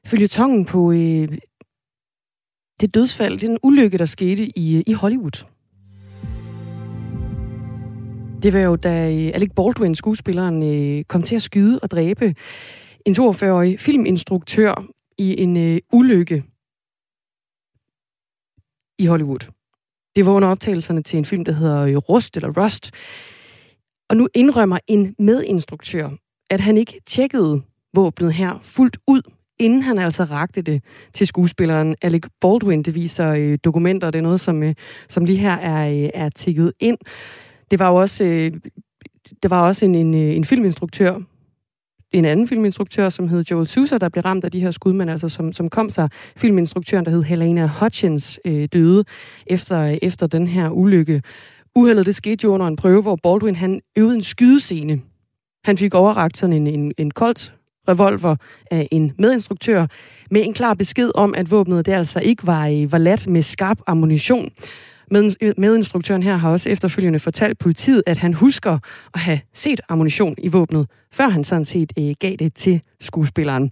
følgetongen på øh, det dødsfald, den ulykke, der skete i, i Hollywood. Det var jo, da øh, Alec Baldwin, skuespilleren, øh, kom til at skyde og dræbe en 42-årig filminstruktør i en øh, ulykke i Hollywood. Det var under optagelserne til en film, der hedder øh, Rust eller Rust. Og nu indrømmer en medinstruktør, at han ikke tjekkede våbnet her fuldt ud inden han altså rakte det til skuespilleren Alec Baldwin. Det viser øh, dokumenter, det er noget, som, øh, som lige her er, øh, er tikket ind. Det var jo også, øh, det var også en, en, øh, en filminstruktør, en anden filminstruktør, som hed Joel Sousa, der blev ramt af de her skud, men altså som, som kom sig filminstruktøren, der hed Helena Hutchins, øh, døde efter, øh, efter den her ulykke. Uheldet, det skete jo under en prøve, hvor Baldwin han øvede en skydescene. Han fik overragt sådan en, en, en koldt revolver af en medinstruktør, med en klar besked om, at våbnet det altså ikke var, øh, var lat med skarp ammunition. Med, medinstruktøren her har også efterfølgende fortalt politiet, at han husker at have set ammunition i våbnet, før han sådan set øh, gav det til skuespilleren.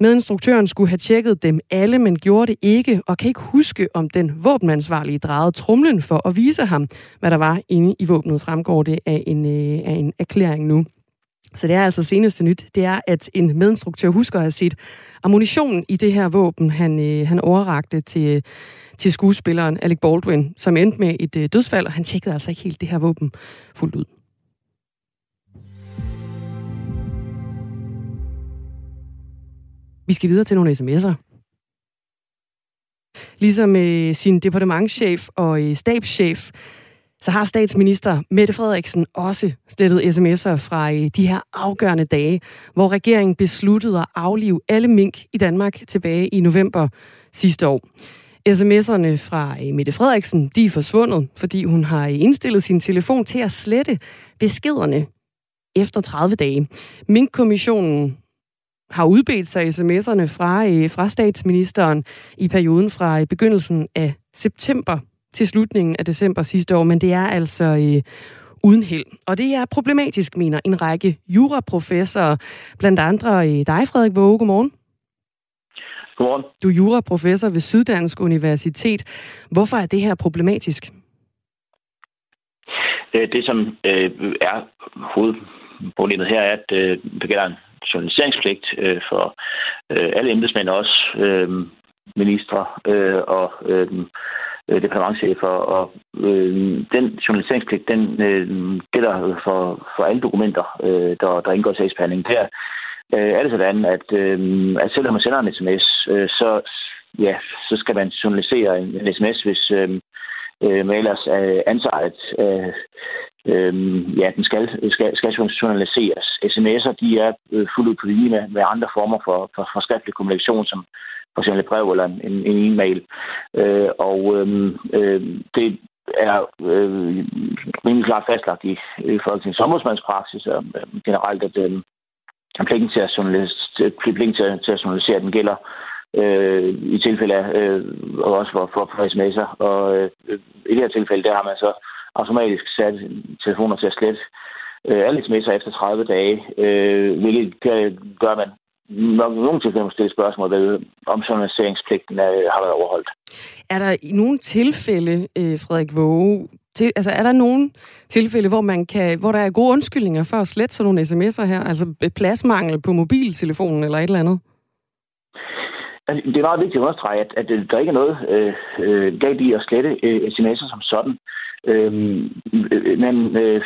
Medinstruktøren skulle have tjekket dem alle, men gjorde det ikke, og kan ikke huske, om den våbenansvarlige drejede trumlen for at vise ham, hvad der var inde i våbnet, fremgår det af en, øh, af en erklæring nu. Så det er altså seneste nyt, det er, at en medinstruktør husker at have set ammunitionen i det her våben, han, øh, han overrakte til, til skuespilleren Alec Baldwin, som endte med et øh, dødsfald, og han tjekkede altså ikke helt det her våben fuldt ud. Vi skal videre til nogle sms'er. Ligesom øh, sin departementschef og øh, stabschef så har statsminister Mette Frederiksen også slettet sms'er fra øh, de her afgørende dage, hvor regeringen besluttede at aflive alle mink i Danmark tilbage i november sidste år. SMS'erne fra øh, Mette Frederiksen, de er forsvundet, fordi hun har øh, indstillet sin telefon til at slette beskederne efter 30 dage. Mink-kommissionen har udbedt sig sms'erne fra, fra statsministeren i perioden fra begyndelsen af september til slutningen af december sidste år, men det er altså øh, uden held. Og det er problematisk, mener en række juraprofessorer, blandt andre øh, dig, Frederik Våge. Godmorgen. Godmorgen. Du er juraprofessor ved Syddansk Universitet. Hvorfor er det her problematisk? Øh, det, som øh, er hovedproblemet her, er, at øh, der gælder en journaliseringspligt øh, for øh, alle embedsmænd, også øh, ministre øh, og øh, øh, departementchefer, og øh, den journaliseringspligt, den øh, gælder for, for alle dokumenter, øh, der, der indgår i sagsbehandling. Der øh, er det sådan, at, øh, at selvom man sender en sms, øh, så, ja, så skal man journalisere en, en sms, hvis øh, øh, man ellers øh, antager, at øh, øh, ja, den skal, skal, skal journaliseres. SMS'er de er øh, fuldt ud på linje med, med andre former for, for, for skriftlig kommunikation, som for eksempel et brev eller en, en e-mail. Øh, og øh, det er øh, rimelig klart fastlagt i, i Folketingets ombudsmandspraksis og øh, generelt, at øh, pligten til at, pligten til, til at journalisere, den gælder øh, i tilfælde af, øh, og også for, for, for sms'er. Og øh, i det her tilfælde, der har man så automatisk sat telefoner til at slette øh, alle sms'er efter 30 dage, øh, hvilket gør, man nok nogen tilfælde må stille spørgsmål ved, om journaliseringspligten er, har været overholdt. Er der i nogle tilfælde, øh, Frederik Våge, til, altså er der nogle tilfælde, hvor, man kan, hvor der er gode undskyldninger for at slette sådan nogle sms'er her? Altså pladsmangel på mobiltelefonen eller et eller andet? Altså, det er meget vigtigt at understrege, at, at der ikke er noget øh, øh galt i at slette øh, sms'er som sådan. Øh, man øh,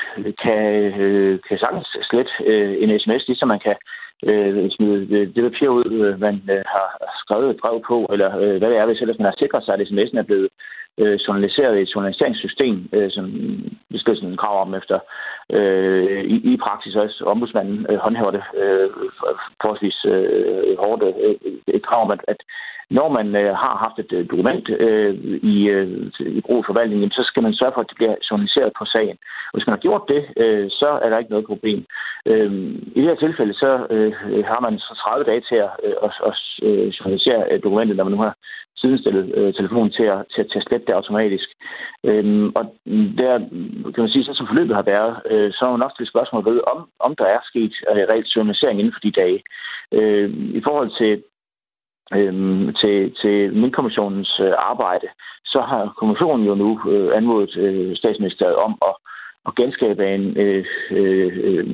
kan, øh, kan sagtens slette øh, en sms, ligesom man kan øh, Øh, smide det papir ud, øh, man øh, har skrevet et brev på, eller øh, hvad det er, hvis ellers man har sikret sig, at sms'en er blevet øh, journaliseret i et journaliseringssystem, øh, som vi skal sådan krav om efter øh, i, i praksis også. Ombudsmanden øh, håndhæver det øh, forholdsvis øh, hårdt øh, et krav om, at, at når man øh, har haft et øh, dokument øh, i, øh, i brug for forvaltningen, så skal man sørge for, at det bliver journaliseret på sagen. Hvis man har gjort det, øh, så er der ikke noget problem. Øh, I det her tilfælde, så øh, har man så 30 dage til at, øh, at, at øh, journalisere øh, dokumentet, når man nu har sidenstillet øh, telefonen til at, til, til at slette det automatisk. Øhm, og der kan man sige, så som forløbet har været, øh, så er man nok til spørgsmål ved, om, om der er sket øh, reelt journalisering inden for de dage. Øh, I forhold til øh, til, til Minkkommissionens øh, arbejde, så har kommissionen jo nu øh, anmodet øh, statsministeriet om at, at genskabe en, øh, øh, øh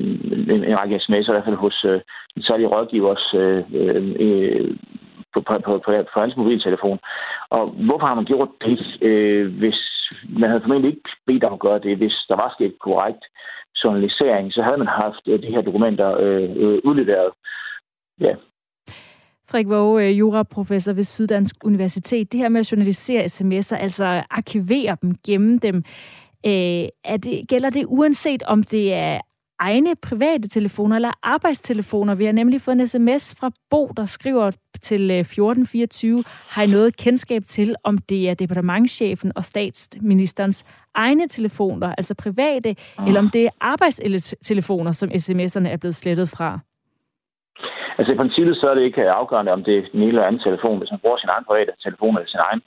en, en række sms'er, i hvert fald hos øh, en særlig rådgivers øh, øh, på, på, på, på, på hans mobiltelefon. Og hvorfor har man gjort det, øh, hvis man havde formentlig ikke bedt om at gøre det, hvis der var sket korrekt journalisering, så havde man haft øh, de her dokumenter øh, øh, udleveret. Ja, Frederik Våge, øh, juraprofessor ved Syddansk Universitet. Det her med at journalisere sms'er, altså arkivere dem, gemme dem, øh, er det, gælder det uanset om det er egne private telefoner eller arbejdstelefoner. Vi har nemlig fået en sms fra Bo, der skriver til 1424, øh, har I noget kendskab til, om det er departementchefen og statsministerens egne telefoner, altså private, oh. eller om det er arbejdstelefoner, som sms'erne er blevet slettet fra? Altså i princippet så er det ikke øh, afgørende, om det er den ene eller anden telefon. Hvis man bruger sin egen private telefon eller sin egen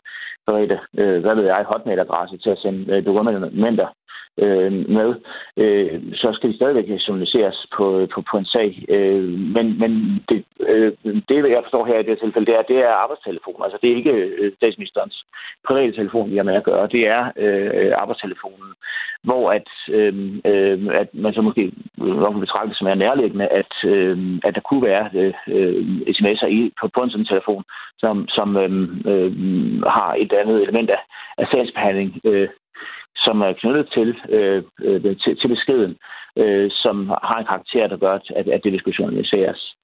private, øh, hvad ved jeg, hotmail-adresse til at sende øh, dokumenter øh, med, øh, så skal de stadigvæk journaliseres på, på, på en sag. Øh, men men det, øh, det, jeg forstår her i det her tilfælde, det er, det er arbejdstelefoner. Altså, det er ikke øh, statsministerens private telefon, vi har med at gøre. Det er øh, arbejdstelefonen, hvor at, øh, øh, at man så måske nok vil betragte som er nærliggende, at, øh, at der kunne være øh, sms'er i, på, på en sådan telefon, som, som øh, øh, har et andet element af, af sagsbehandling, øh, som er knyttet til, øh, øh til, til beskeden, øh, som har en karakter, der gør, at, at det vil skulle journaliseres.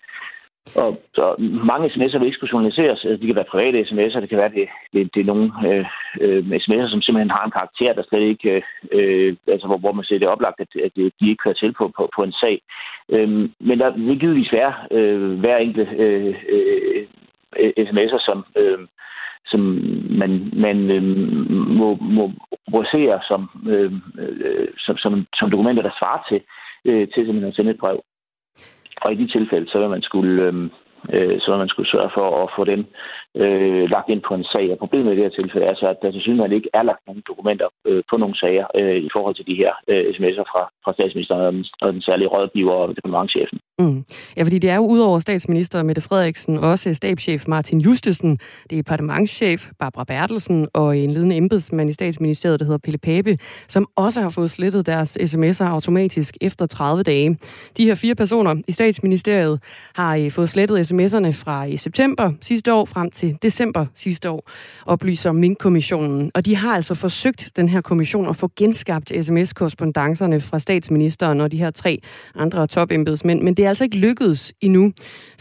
Og så mange sms'er vil ikke skulle journaliseres. Altså, de kan være private sms'er, det kan være, det, det, det er nogle øh, øh, sms'er, som simpelthen har en karakter, der slet ikke, øh, øh altså hvor, hvor man ser det oplagt, at, at de ikke kører til på, på, på en sag. Øh, men der vil givetvis være øh, hver enkelt øh, øh, øh sms'er, som, øh, som man, man øh, må, må rubricere som, øh, øh, som, som, som dokumenter, der svarer til, øh, til simpelthen at sende et brev. Og i de tilfælde, så vil man skulle, øh, øh så så man skulle sørge for at få den øh, lagt ind på en sag. Og problemet i det her tilfælde er så, at der til synligheden ikke er lagt nogen dokumenter øh, på nogle sager øh, i forhold til de her øh, sms'er fra, fra statsministeren og den, og den særlige rådgiver og departementchefen. Mm. Ja, fordi det er jo udover statsminister Mette Frederiksen også stabschef Martin Justesen, departementschef Barbara Bertelsen og en ledende embedsmand i statsministeriet, der hedder Pelle Pape, som også har fået slettet deres sms'er automatisk efter 30 dage. De her fire personer i statsministeriet har øh, fået slettet sms'erne fra i september sidste år frem til december sidste år, oplyser Mink-kommissionen. Og de har altså forsøgt, den her kommission, at få genskabt sms-korrespondancerne fra statsministeren og de her tre andre topembedsmænd, men det er altså ikke lykkedes endnu.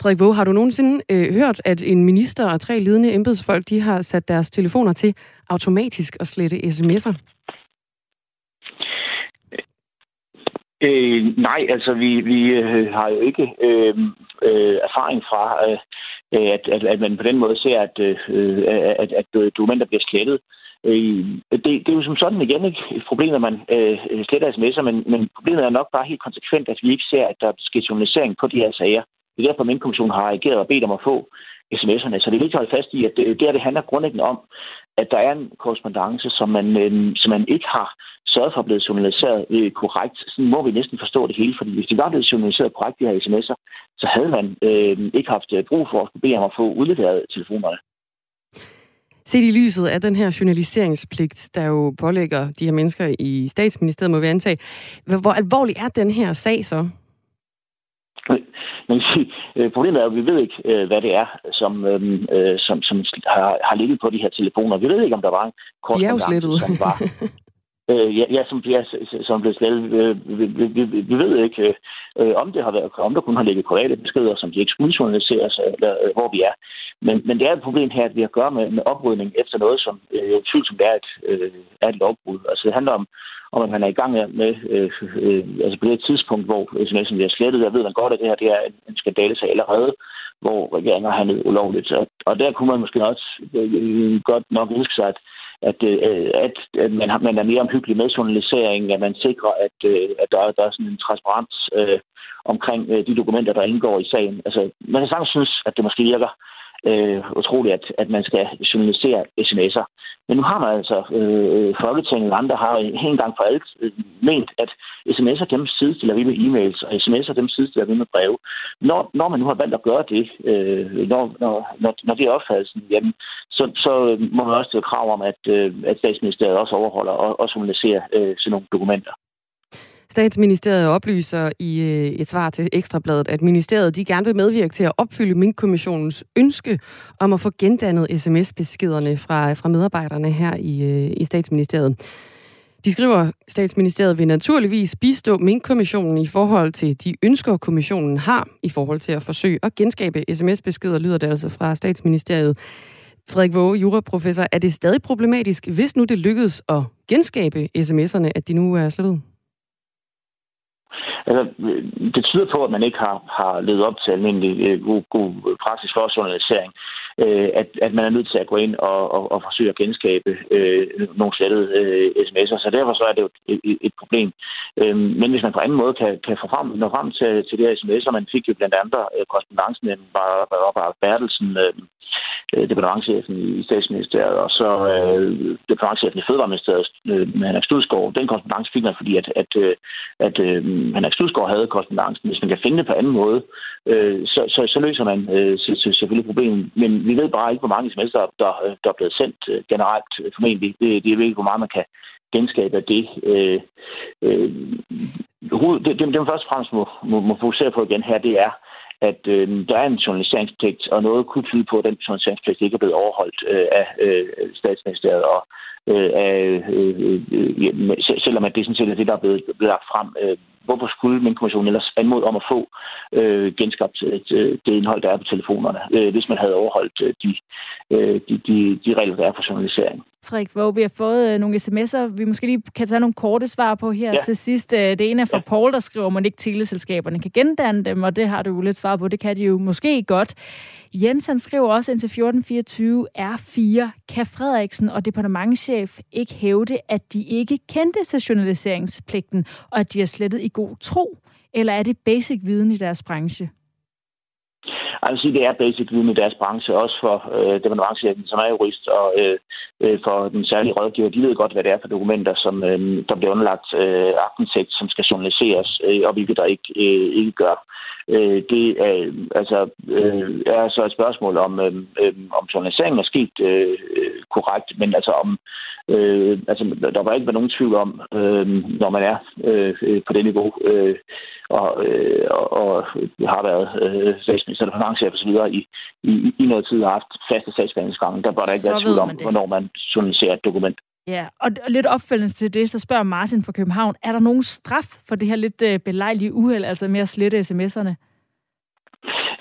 Frederik Våge, har du nogensinde øh, hørt, at en minister og tre ledende embedsfolk, de har sat deres telefoner til automatisk at slette sms'er? Øh, nej, altså vi, vi øh, har jo ikke øh, øh, erfaring fra, øh, Øh, at, at, at man på den måde ser, at, øh, at, at dokumenter bliver slettet. Øh, det, det er jo som sådan igen ikke et problem, at man øh, sletter sms'er, men, men problemet er nok bare helt konsekvent, at vi ikke ser, at der sker journalisering på de her sager. Det er derfor, at Mindkommissionen har reageret og bedt om at få sms'erne. Så det er vigtigt at holde fast i, at det, det, det handler grundlæggende om, at der er en korrespondence, som man, øh, som man ikke har sørget for at blive journaliseret øh, korrekt. Sådan må vi næsten forstå det hele, fordi hvis de var blevet journaliseret korrekt, de her sms'er, så havde man øh, ikke haft øh, brug for at bede om at få udleveret telefonerne. Set i lyset af den her journaliseringspligt, der jo pålægger de her mennesker i statsministeriet, må vi antage, hvor alvorlig er den her sag så? Men øh, problemet er jo, at vi ved ikke, øh, hvad det er, som, øhm, øh, som, som har, har ligget på de her telefoner. Vi ved ikke, om der var en kort De er jo slettet. som var Øh, ja, ja, som, ja, som blev slettet. Øh, vi, vi, vi, ved ikke, øh, om det har været, om der kun har ligget private beskeder, som de ikke skulle journaliseres, eller øh, hvor vi er. Men, men det er et problem her, at vi har at gøre med, med oprydning efter noget, som øh, tvivlsomt er et, øh, er et lovbrud. Altså det handler om, om at man er i gang med, øh, øh, altså på det tidspunkt, hvor sms'en bliver slettet, jeg ved man godt, at det her det er en, skandale sig allerede, hvor regeringen har handlet ulovligt. Og, og der kunne man måske også øh, godt nok ønske sig, at at, øh, at, at man, har, man er mere omhyggelig med journalisering, at man sikrer, at, øh, at der, der er sådan en transparens øh, omkring øh, de dokumenter, der indgår i sagen. Altså, man kan sagtens synes, at det måske virker øh, utroligt, at, at man skal journalisere sms'er. Men nu har man altså, øh, Folketinget og andre har en gang for alt øh, ment, at sms'er dem sidestiller vi med e-mails, og sms'er dem sidestiller vi med breve. Når, når man nu har valgt at gøre det, øh, når, når, når, når det er opfattelsen, jamen, så, så må man også stille krav om, at, øh, at statsministeriet også overholder og, og journaliserer øh, sådan nogle dokumenter. Statsministeriet oplyser i øh, et svar til Ekstrabladet, at ministeriet de gerne vil medvirke til at opfylde Mink-kommissionens ønske om at få gendannet sms-beskederne fra, fra medarbejderne her i, øh, i statsministeriet. De skriver, statsministeriet vil naturligvis bistå Mink-kommissionen i forhold til de ønsker, kommissionen har i forhold til at forsøge at genskabe sms-beskeder, lyder det altså fra statsministeriet. Frederik Våge, juraprofessor, er det stadig problematisk, hvis nu det lykkedes at genskabe sms'erne, at de nu er slettet? Altså, det tyder på, at man ikke har, har levet op til almindelig øh, god, god praksis for journalisering. Øh, at, at man er nødt til at gå ind og, og, og forsøge at genskabe øh, nogle slettede øh, sms'er. Så derfor så er det jo et, et, et problem. Øh, men hvis man på anden måde kan, kan få frem, nå frem til, til de her sms'er, man fik jo blandt andet øh, korrespondancen med Barbara Bertelsen, øh, øh, departementchefen i statsministeriet, og så øh, departementchefen i Fødevareministeriet øh, med Henrik Studsgaard. Den korrespondance fik man, fordi at, at, øh, at øh, Henrik Studsgaard havde korrespondancen. Hvis man kan finde det på anden måde, øh, så, så, så løser man øh, selvfølgelig problemet. Men vi ved bare ikke, hvor mange sms'er, der, der, der er blevet sendt øh, generelt øh, formentlig. Det, det er ikke, hvor meget man kan genskabe af det. Øh, øh, det, det, det, man først og fremmest må, må, må fokusere på igen her, det er, at øh, der er en journaliseringspligt, og noget kunne tyde på, at den journaliseringspligt ikke er blevet overholdt øh, af øh, statsministeriet, og øh, af, øh, øh, øh selvom at det sådan set er det, der er blevet, blevet lagt frem. Øh, hvorfor skulle Minkkommissionen ellers anmode om at få øh, genskabt øh, det indhold, der er på telefonerne, øh, hvis man havde overholdt øh, de, øh, de, de, de regler, der er for journalisering. Frederik hvor vi har fået øh, nogle sms'er, vi måske lige kan tage nogle korte svar på her ja. til sidst. Øh, det ene er fra ja. Paul, der skriver, at man ikke teleselskaberne kan gendanne dem, og det har du jo lidt svar på. Det kan de jo måske godt. Jens han skriver også indtil 1424 R4. Kan Frederiksen og departementchef ikke hævde, at de ikke kendte til journaliseringspligten, og at de er slettet i god tro? Eller er det basic viden i deres branche? Jeg vil sige, det er basic viden i deres branche, også for øh, departementchefen, som er jurist, og øh, øh, for den særlige rådgiver. De ved godt, hvad det er for dokumenter, som øh, der bliver underlagt øh, aktindsigt, som skal journaliseres, øh, og hvilket der ikke, øh, ikke gør. Øh, det er, altså, øh, er så et spørgsmål om, øh, øh, om journaliseringen er sket øh, øh, korrekt, men altså om øh, altså, der var ikke været nogen tvivl om, øh, når man er øh, på det niveau, øh, og, øh, og, og har været øh, statsminister eller finanschef osv. I, i, i noget tid har haft faste sagsbehandlingsgange, der bør der ikke være tvivl om, hvornår man journaliserer et dokument. Ja, og, lidt opfølgende til det, så spørger Martin fra København, er der nogen straf for det her lidt øh, belejlige uheld, altså med at slette sms'erne?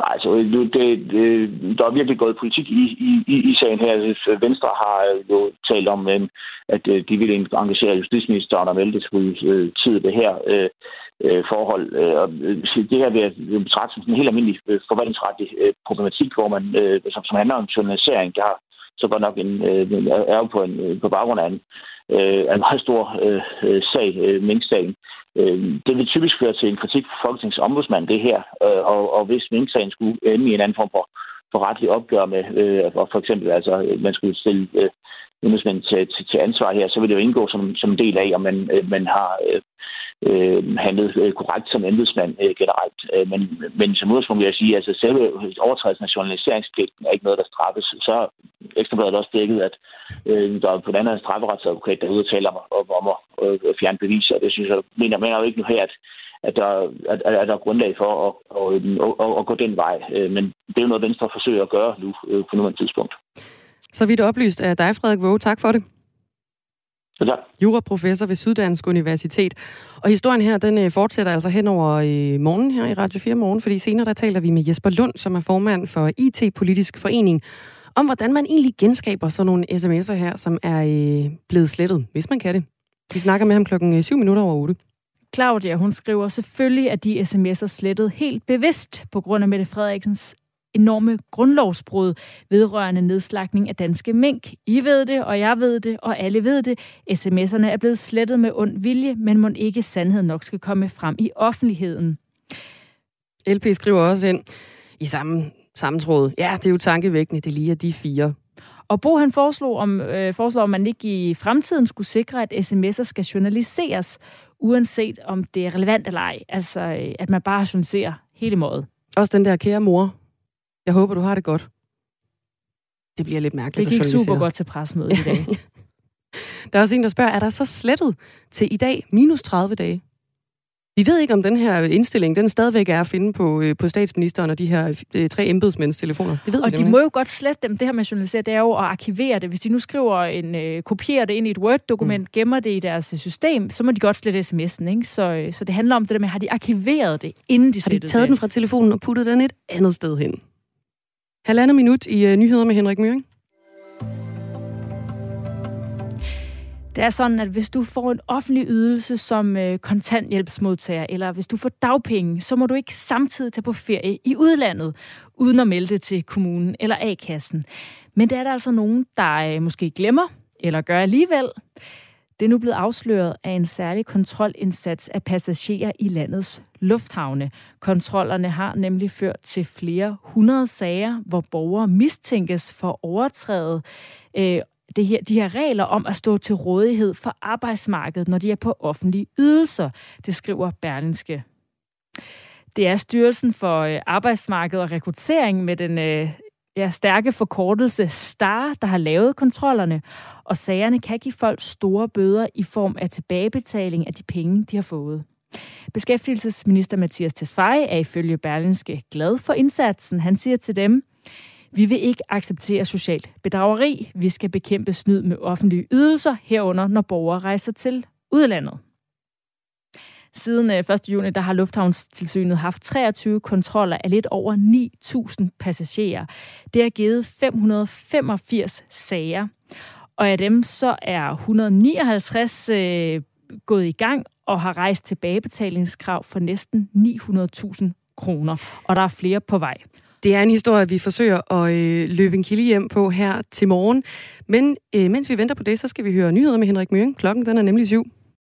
Altså, det, det, der er virkelig gået politik i, i, i sagen her. Venstre har jo talt om, øh, at øh, de ville engagere justitsministeren og melde det til øh, tid det her øh, forhold. Og det her vil jeg betragte som en helt almindelig forvaltningsretlig problematik, hvor man, som, som handler om journalisering. Der har så godt nok en, er på, en, på baggrund af en, en meget stor sag, Mink-sagen, Øh, Øh, det vil typisk føre til en kritik fra Folketingets ombudsmand, det her. Øh, og, og hvis minksagen skulle ende i en anden form for, for retlig opgør med, øh, og for eksempel altså, man skulle stille øh, embedsmænd til, til, til ansvar her, så vil det jo indgå som, som en del af, om man, øh, man har øh, øh, handlet øh, korrekt som embedsmand øh, generelt. Øh, men, men som udgangspunkt vil jeg sige, at altså, selve overtrædelsen af journaliseringspligten er ikke noget, der straffes. Så ekstrabladet også dækket, at øh, der er på den anden strafferetsadvokat, der udtaler om, om, om at øh, fjerne beviser. Det synes jeg, mener, mener jo ikke nu her, at at der, at, at der er grundlag for at, at, at, at gå den vej. Øh, men det er jo noget, Venstre forsøger at gøre nu øh, på nuværende tidspunkt. Så vidt oplyst af dig, Frederik Våge. Tak for det. Ja. Juraprofessor ved Syddansk Universitet. Og historien her, den øh, fortsætter altså hen over i øh, morgen her i Radio 4 Morgen, fordi senere der taler vi med Jesper Lund, som er formand for IT-politisk forening, om hvordan man egentlig genskaber sådan nogle sms'er her, som er øh, blevet slettet, hvis man kan det. Vi snakker med ham klokken 7 minutter over 8. Claudia, hun skriver selvfølgelig, at de sms'er slettet helt bevidst på grund af Mette Frederiksens enorme grundlovsbrud vedrørende nedslagning af danske mink. I ved det, og jeg ved det, og alle ved det. SMS'erne er blevet slettet med ond vilje, men må ikke sandheden nok skal komme frem i offentligheden. LP skriver også ind i samme sammentråd. Ja, det er jo tankevækkende, det lige er de fire. Og Bo han foreslog, om, øh, foreslår, om man ikke i fremtiden skulle sikre, at sms'er skal journaliseres, uanset om det er relevant eller ej. Altså, øh, at man bare journaliserer hele måde. Også den der kære mor, jeg håber, du har det godt. Det bliver lidt mærkeligt. Det gik super godt til presmødet i dag. der er også en, der spørger, er der så slettet til i dag minus 30 dage? Vi ved ikke, om den her indstilling, den stadigvæk er at finde på, øh, på statsministeren og de her øh, tre embedsmænds telefoner. Det ved og de må jo godt slette dem. Det her med journalisere, det er jo at arkivere det. Hvis de nu skriver en, øh, kopierer det ind i et Word-dokument, mm. gemmer det i deres system, så må de godt slette sms'en. Ikke? Så, øh, så det handler om det der med, har de arkiveret det, inden de Har de taget det? den fra telefonen og puttet den et andet sted hen? Halvandet minut i uh, nyheder med Henrik Møring. Det er sådan, at hvis du får en offentlig ydelse som øh, kontanthjælpsmodtager, eller hvis du får dagpenge, så må du ikke samtidig tage på ferie i udlandet, uden at melde det til kommunen eller A-kassen. Men det er der altså nogen, der øh, måske glemmer, eller gør alligevel. Det er nu blevet afsløret af en særlig kontrolindsats af passagerer i landets lufthavne. Kontrollerne har nemlig ført til flere hundrede sager, hvor borgere mistænkes for overtrædet øh, det her, de her regler om at stå til rådighed for arbejdsmarkedet, når de er på offentlige ydelser. Det skriver Berlinske. Det er Styrelsen for øh, Arbejdsmarked og Rekruttering med den øh, ja, stærke forkortelse STAR, der har lavet kontrollerne, og sagerne kan give folk store bøder i form af tilbagebetaling af de penge, de har fået. Beskæftigelsesminister Mathias Tesfaye er ifølge Berlinske glad for indsatsen. Han siger til dem, vi vil ikke acceptere socialt bedrageri. Vi skal bekæmpe snyd med offentlige ydelser, herunder når borgere rejser til udlandet. Siden øh, 1. Juni der har Lufthavnstilsynet haft 23 kontroller af lidt over 9.000 passagerer. Det har givet 585 sager. Og af dem så er 159 øh, gået i gang og har rejst tilbagebetalingskrav for næsten 900.000 kroner. Og der er flere på vej. Det er en historie, vi forsøger at øh, løbe en kilde hjem på her til morgen. Men øh, mens vi venter på det, så skal vi høre nyheder med Henrik Møring. Klokken den er nemlig syv.